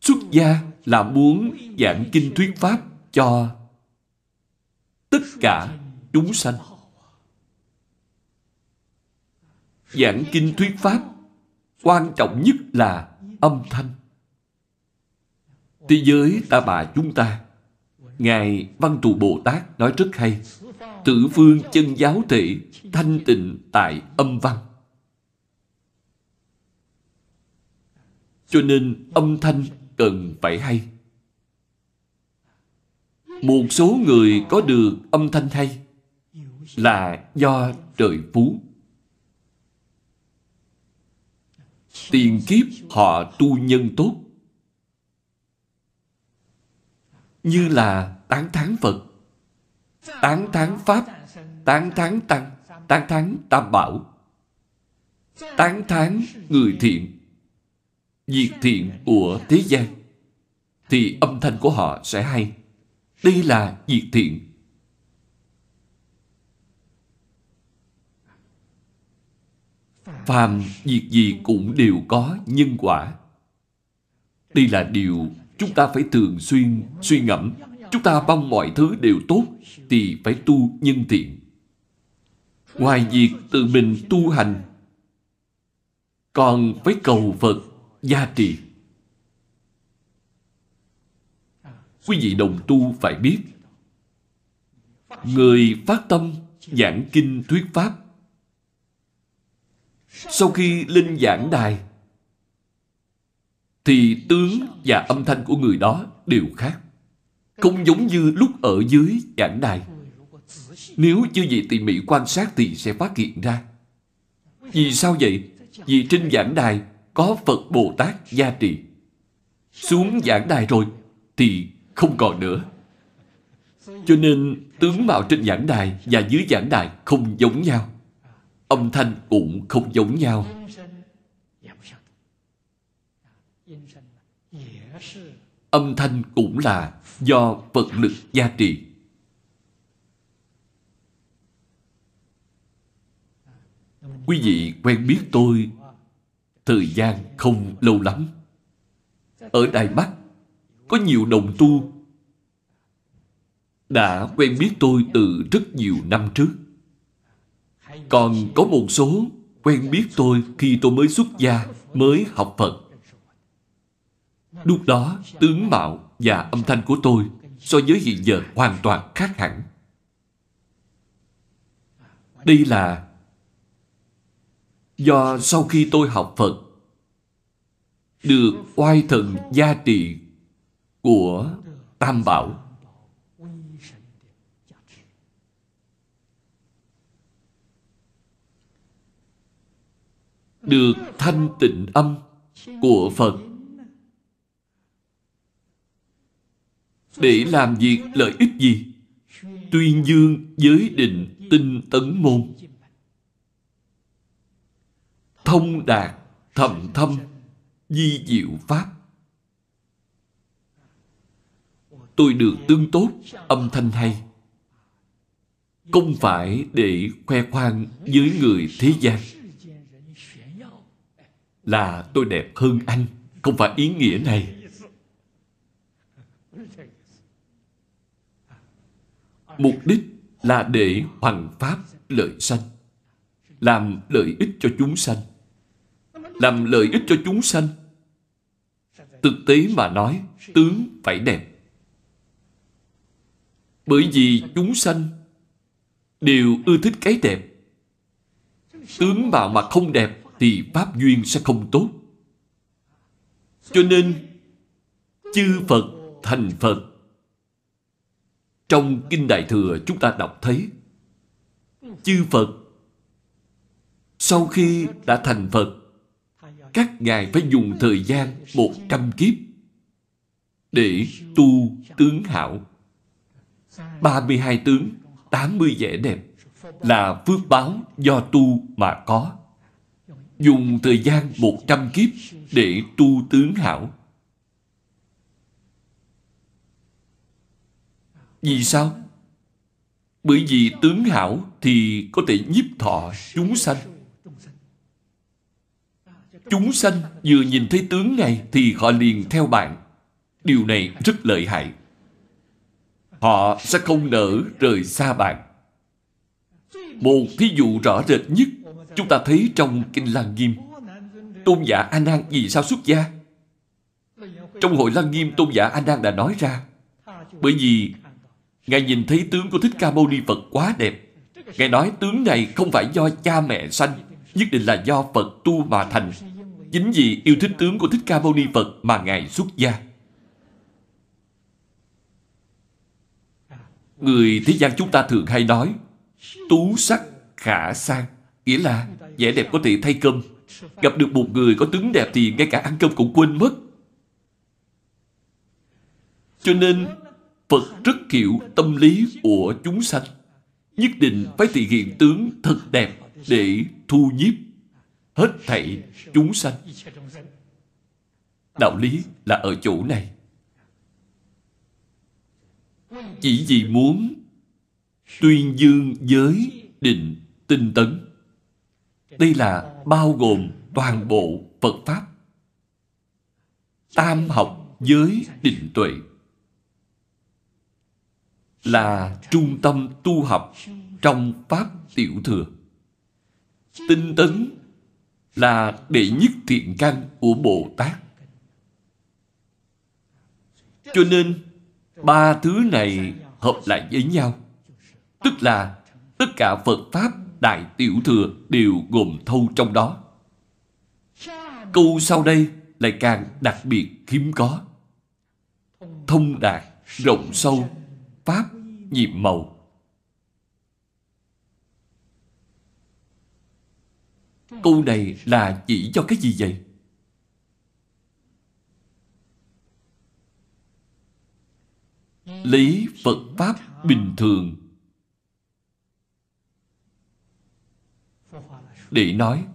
Xuất gia là muốn giảng kinh thuyết pháp cho tất cả chúng sanh. Giảng kinh thuyết pháp quan trọng nhất là âm thanh. Thế giới ta bà chúng ta, Ngài Văn Tù Bồ Tát nói rất hay Tự phương chân giáo thể, thanh tịnh tại âm văn. Cho nên âm thanh cần phải hay. Một số người có được âm thanh hay Là do trời phú. Tiền kiếp họ tu nhân tốt. Như là tán thán Phật, Tán thán Pháp, Tán thán Tăng, Tán thán Tam Bảo, Tán thán người thiện, Diệt thiện của thế gian, Thì âm thanh của họ sẽ hay. Đây là diệt thiện. Phàm việc gì cũng đều có nhân quả. Đây là điều chúng ta phải thường xuyên suy ngẫm. Chúng ta mong mọi thứ đều tốt thì phải tu nhân thiện ngoài việc tự mình tu hành, còn phải cầu phật gia trì. Quý vị đồng tu phải biết, người phát tâm giảng kinh thuyết pháp sau khi lên giảng đài, thì tướng và âm thanh của người đó đều khác. Không giống như lúc ở dưới giảng đài. Nếu chưa gì tỉ mỉ quan sát thì sẽ phát hiện ra. Vì sao vậy? Vì trên giảng đài có Phật Bồ Tát gia trì. Xuống giảng đài rồi thì không còn nữa. Cho nên tướng mạo trên giảng đài và dưới giảng đài không giống nhau âm thanh cũng không giống nhau. Âm thanh cũng là do vật lực gia trì. Quý vị quen biết tôi thời gian không lâu lắm. Ở Đài Bắc, có nhiều đồng tu đã quen biết tôi từ rất nhiều năm trước. Còn có một số quen biết tôi khi tôi mới xuất gia, mới học Phật. Lúc đó, tướng mạo và âm thanh của tôi so với hiện giờ hoàn toàn khác hẳn. Đây là do sau khi tôi học Phật được oai thần gia trì của Tam Bảo được thanh tịnh âm của Phật. Để làm việc lợi ích gì? Tuyên dương giới định tinh tấn môn. Thông đạt thầm thâm, di diệu pháp. Tôi được tương tốt, âm thanh hay. Không phải để khoe khoang với người thế gian là tôi đẹp hơn anh, không phải ý nghĩa này. Mục đích là để hoằng pháp lợi sanh, làm lợi ích cho chúng sanh. Làm lợi ích cho chúng sanh. Thực tế mà nói, tướng phải đẹp. Bởi vì chúng sanh đều ưa thích cái đẹp. Tướng mạo mà không đẹp thì pháp duyên sẽ không tốt. Cho nên, chư Phật thành Phật. Trong Kinh Đại Thừa chúng ta đọc thấy, chư Phật sau khi đã thành Phật, các ngài phải dùng thời gian một trăm kiếp để tu tướng hảo. 32 tướng, 80 vẻ đẹp là phước báo do tu mà có dùng thời gian một trăm kiếp để tu tướng hảo. Vì sao? Bởi vì tướng hảo thì có thể nhiếp thọ chúng sanh. Chúng sanh vừa nhìn thấy tướng này thì họ liền theo bạn. Điều này rất lợi hại. Họ sẽ không nỡ rời xa bạn. Một thí dụ rõ rệt nhất chúng ta thấy trong Kinh Lăng Nghiêm. Tôn giả A Nan vì sao xuất gia? Trong hội Lăng Nghiêm Tôn giả A Nan đã nói ra bởi vì Ngài nhìn thấy tướng của Thích Ca Mâu Ni Phật quá đẹp. Ngài nói tướng này không phải do cha mẹ sanh, nhất định là do Phật tu mà thành. Chính vì yêu thích tướng của Thích Ca Mâu Ni Phật mà Ngài xuất gia. Người thế gian chúng ta thường hay nói Tú sắc khả sang Nghĩa là vẻ đẹp có thể thay cơm Gặp được một người có tướng đẹp thì ngay cả ăn cơm cũng quên mất Cho nên, Phật rất hiểu tâm lý của chúng sanh. Nhất định phải thể hiện tướng thật đẹp để thu nhiếp hết thảy chúng sanh. Đạo lý là ở chỗ này. Chỉ vì muốn tuyên dương giới định tinh tấn. Đây là bao gồm toàn bộ Phật Pháp. Tam học giới định tuệ là trung tâm tu học trong Pháp Tiểu Thừa. Tinh tấn là đệ nhất thiện căn của Bồ Tát. Cho nên, ba thứ này hợp lại với nhau. Tức là tất cả Phật Pháp Đại Tiểu Thừa đều gồm thâu trong đó. Câu sau đây lại càng đặc biệt hiếm có. Thông đạt, rộng sâu, Pháp nhiệm màu. Câu này là chỉ cho cái gì vậy? Lý Phật Pháp bình thường để nói.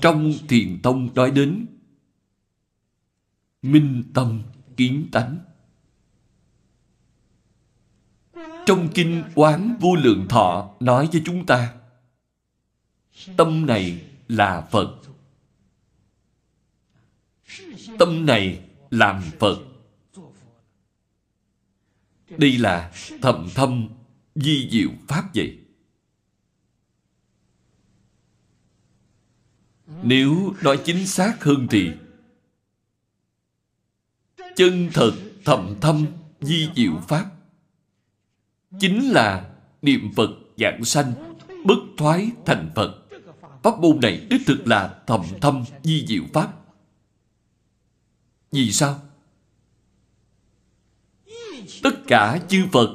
Trong thiền tông nói đến minh tâm kiến tánh. Trong kinh quán vô lượng thọ nói với chúng ta, tâm này là phật. Tâm này làm phật đây là thầm thâm di diệu pháp vậy. Nếu nói chính xác hơn thì chân thật thầm thâm di diệu pháp chính là niệm phật dạng sanh, bất thoái thành phật. Pháp môn này đích thực là thầm thâm di diệu pháp. Vì sao? Tất cả chư phật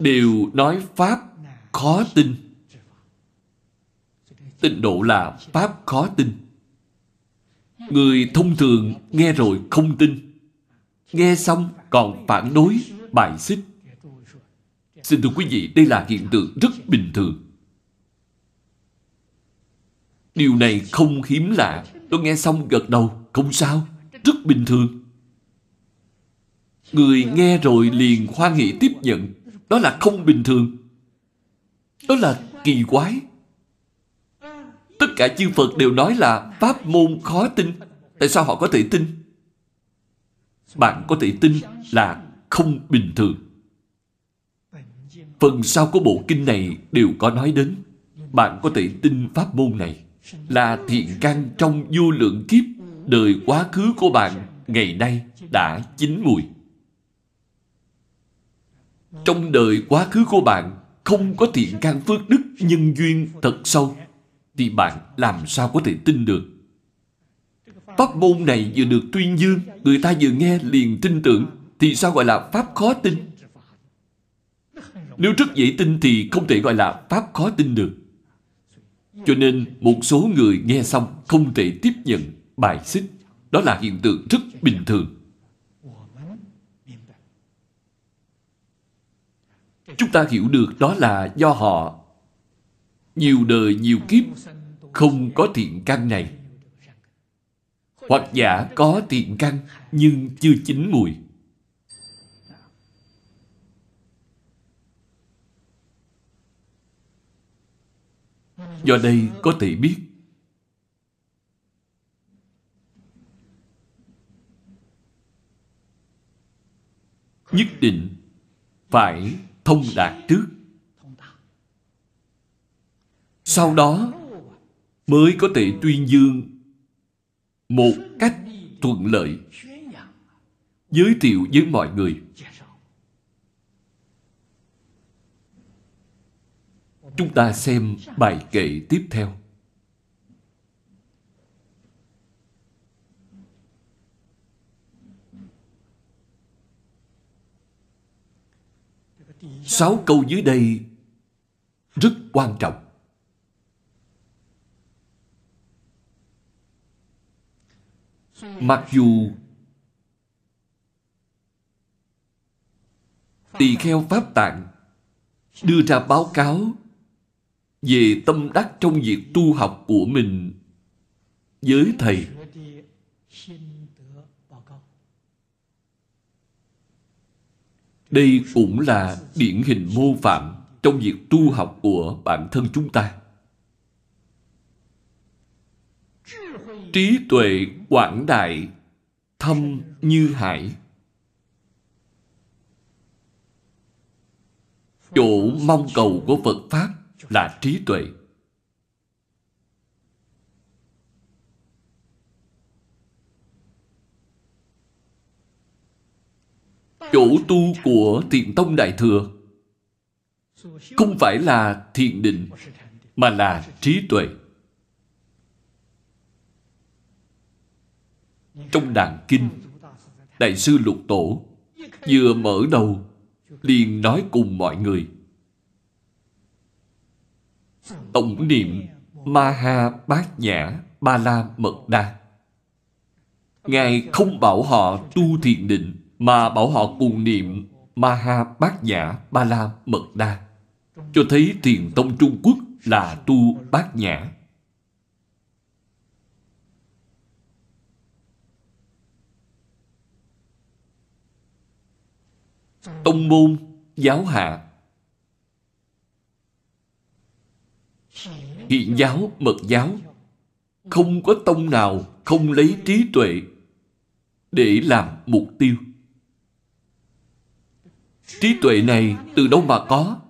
đều nói pháp khó tin tịnh độ là pháp khó tin người thông thường nghe rồi không tin nghe xong còn phản đối, bài xích. Xin thưa quý vị, đây là hiện tượng rất bình thường. Điều này không hiếm lạ. Tôi nghe xong gật đầu, không sao, rất bình thường. Người nghe rồi liền hoan hỷ tiếp nhận. Đó là không bình thường. Đó là kỳ quái. Tất cả chư Phật đều nói là pháp môn khó tin. Tại sao họ có thể tin? bạn có thể tin là không bình thường. Phần sau của bộ kinh này đều có nói đến bạn có thể tin pháp môn này là thiện căn trong vô lượng kiếp đời quá khứ của bạn ngày nay đã chín mùi. Trong đời quá khứ của bạn, không có thiện căn phước đức, nhân duyên thật sâu, thì bạn làm sao có thể tin được? Pháp môn này vừa được tuyên dương, Người ta vừa nghe liền tin tưởng, Thì sao gọi là Pháp khó tin? Nếu rất dễ tin thì không thể gọi là Pháp khó tin được. Cho nên một số người nghe xong không thể tiếp nhận bài xích, Đó là hiện tượng rất bình thường. Chúng ta hiểu được đó là do họ nhiều đời, nhiều kiếp, không có thiện căn này hoặc giả có thiện căn, nhưng chưa chín mùi. Do đây có thể biết, nhất định phải thông đạt trước. Sau đó mới có thể tuyên dương một cách thuận lợi, giới thiệu với mọi người. Chúng ta xem bài kệ tiếp theo. Sáu câu dưới đây rất quan trọng. Mặc dù tỳ kheo pháp tạng đưa ra báo cáo về tâm đắc trong việc tu học của mình với thầy đây cũng là điển hình mô phạm trong việc tu học của bản thân chúng ta. Trí tuệ quảng đại, thâm như hải. Chỗ mong cầu của phật pháp là trí tuệ. Chỗ tu của thiện tông đại thừa. Không phải là thiền định, mà là trí tuệ. Trong đàn kinh, đại sư lục tổ vừa mở đầu, liền nói cùng mọi người. Tổng niệm ma ha bát nhã ba la mật đa. Ngài không bảo họ tu thiền định mà bảo họ cùng niệm Maha bát nhã ba la mật đa cho thấy thiền tông trung quốc là tu bát nhã. Tông môn giáo hạ. Hiện giáo, mật giáo, không có tông nào không lấy trí tuệ để làm mục tiêu trí tuệ này từ đâu mà có?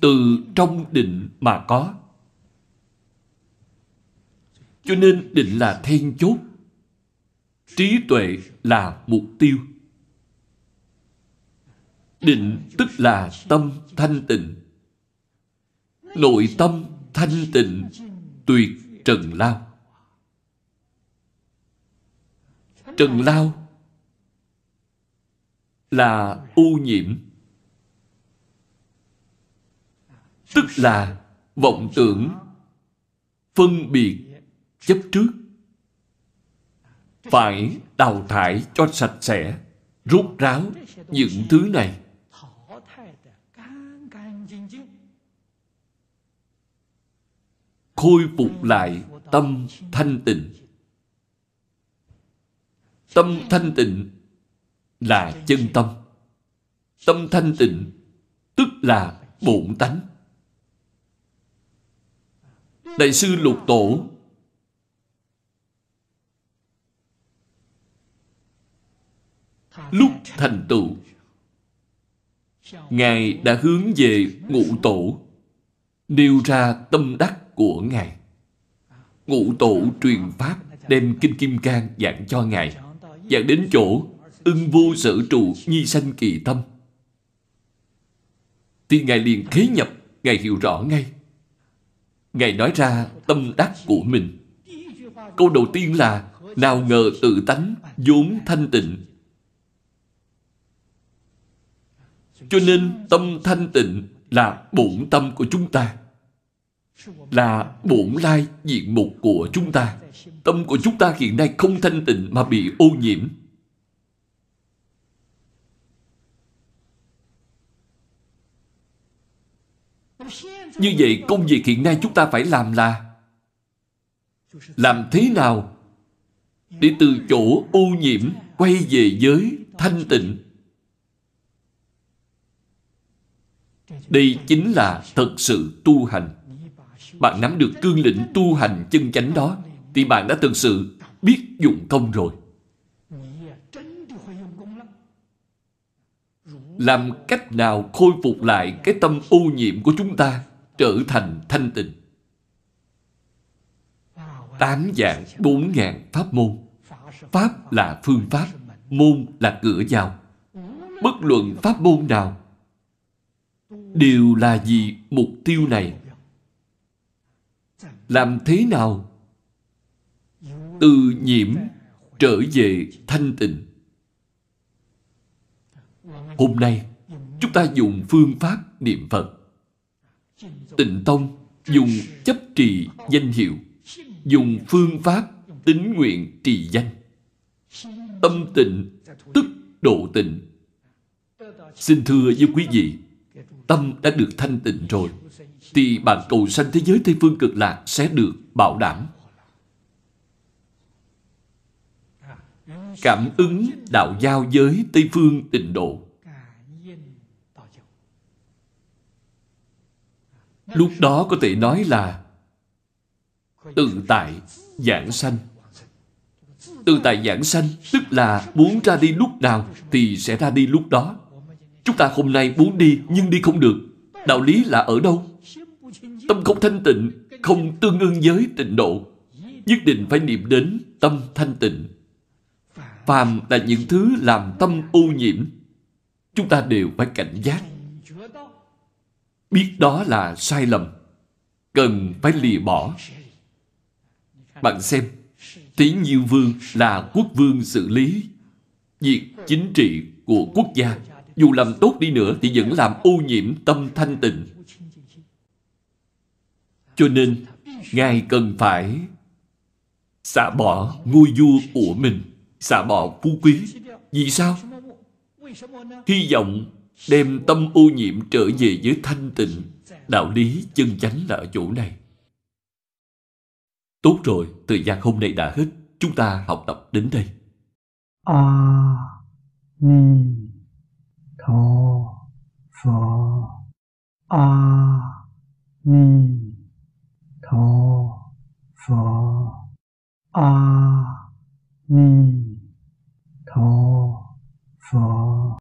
Từ trong định mà có. Cho nên định là then chốt. Trí tuệ là mục tiêu. Định tức là tâm thanh tịnh. Nội tâm thanh tịnh, tuyệt trần lao. Trần lao là ô nhiễm. Tức là vọng tưởng phân biệt chấp trước. Phải đào thải cho sạch sẽ, rút ráo những thứ này. Khôi phục lại tâm thanh tịnh. Tâm thanh tịnh là chân tâm. Tâm thanh tịnh, tức là bổn tánh. Đại sư lục tổ. Lúc thành tựu, ngài đã hướng về ngũ tổ, nêu ra tâm đắc của ngài. Ngũ tổ truyền pháp, đem kinh kim cang giảng cho ngài. Giảng đến chỗ ưng vô sở trụ nhi sanh kỳ tâm. Thì ngài liền khế nhập, ngài hiểu rõ ngay. Ngài nói ra tâm đắc của mình. Câu đầu tiên là, nào ngờ tự tánh vốn thanh tịnh. Cho nên tâm thanh tịnh là bổn tâm của chúng ta, là bổn lai diện mục của chúng ta. Tâm của chúng ta hiện nay không thanh tịnh mà bị ô nhiễm. Như vậy công việc hiện nay chúng ta phải làm là làm thế nào để từ chỗ ô nhiễm quay về giới thanh tịnh? Đây chính là thật sự tu hành. Bạn nắm được cương lĩnh tu hành chân chánh đó thì bạn đã thực sự biết dụng công rồi. Làm cách nào khôi phục lại cái tâm ô nhiễm của chúng ta? Trở thành thanh tịnh. Tám dạng bốn ngàn pháp môn. Pháp là phương pháp, môn là cửa vào. Bất luận pháp môn nào, đều là vì mục tiêu này. Làm thế nào? Từ nhiễm trở về thanh tịnh. Hôm nay, chúng ta dùng phương pháp niệm phật tịnh tông dùng chấp trì danh hiệu, dùng phương pháp tính nguyện trì danh tâm tịnh, tức độ tịnh xin thưa với quý vị, tâm đã được thanh tịnh rồi, thì bạn cầu sanh thế giới Tây Phương cực lạc sẽ được bảo đảm. Cảm ứng đạo giao giới Tây Phương tịnh độ. Lúc đó có thể nói là tự tại giảng sanh. Tự tại giảng sanh tức là muốn ra đi lúc nào thì sẽ ra đi lúc đó. Chúng ta hôm nay muốn đi nhưng đi không được. Đạo lý là ở đâu? Tâm không thanh tịnh, không tương ưng với tịnh độ. Nhất định phải niệm đến tâm thanh tịnh. Phàm là những thứ làm tâm ô nhiễm. Chúng ta đều phải cảnh giác. Biết đó là sai lầm. Cần phải lìa bỏ. Bạn xem, Tí Nhiêu Vương là quốc vương xử lý việc chính trị của quốc gia. Dù làm tốt đi nữa thì vẫn làm ô nhiễm tâm thanh tịnh. Cho nên, Ngài cần phải xả bỏ ngôi vua của mình, xả bỏ phú quý. Vì sao? Hy vọng đem tâm ô nhiễm trở về với thanh tịnh. Đạo lý chân chánh là ở chỗ này. Tốt rồi, thời gian hôm nay đã hết. Chúng ta học tập đến đây. A Ni Tho pho, A Ni Tho pho, A Ni Tho pho.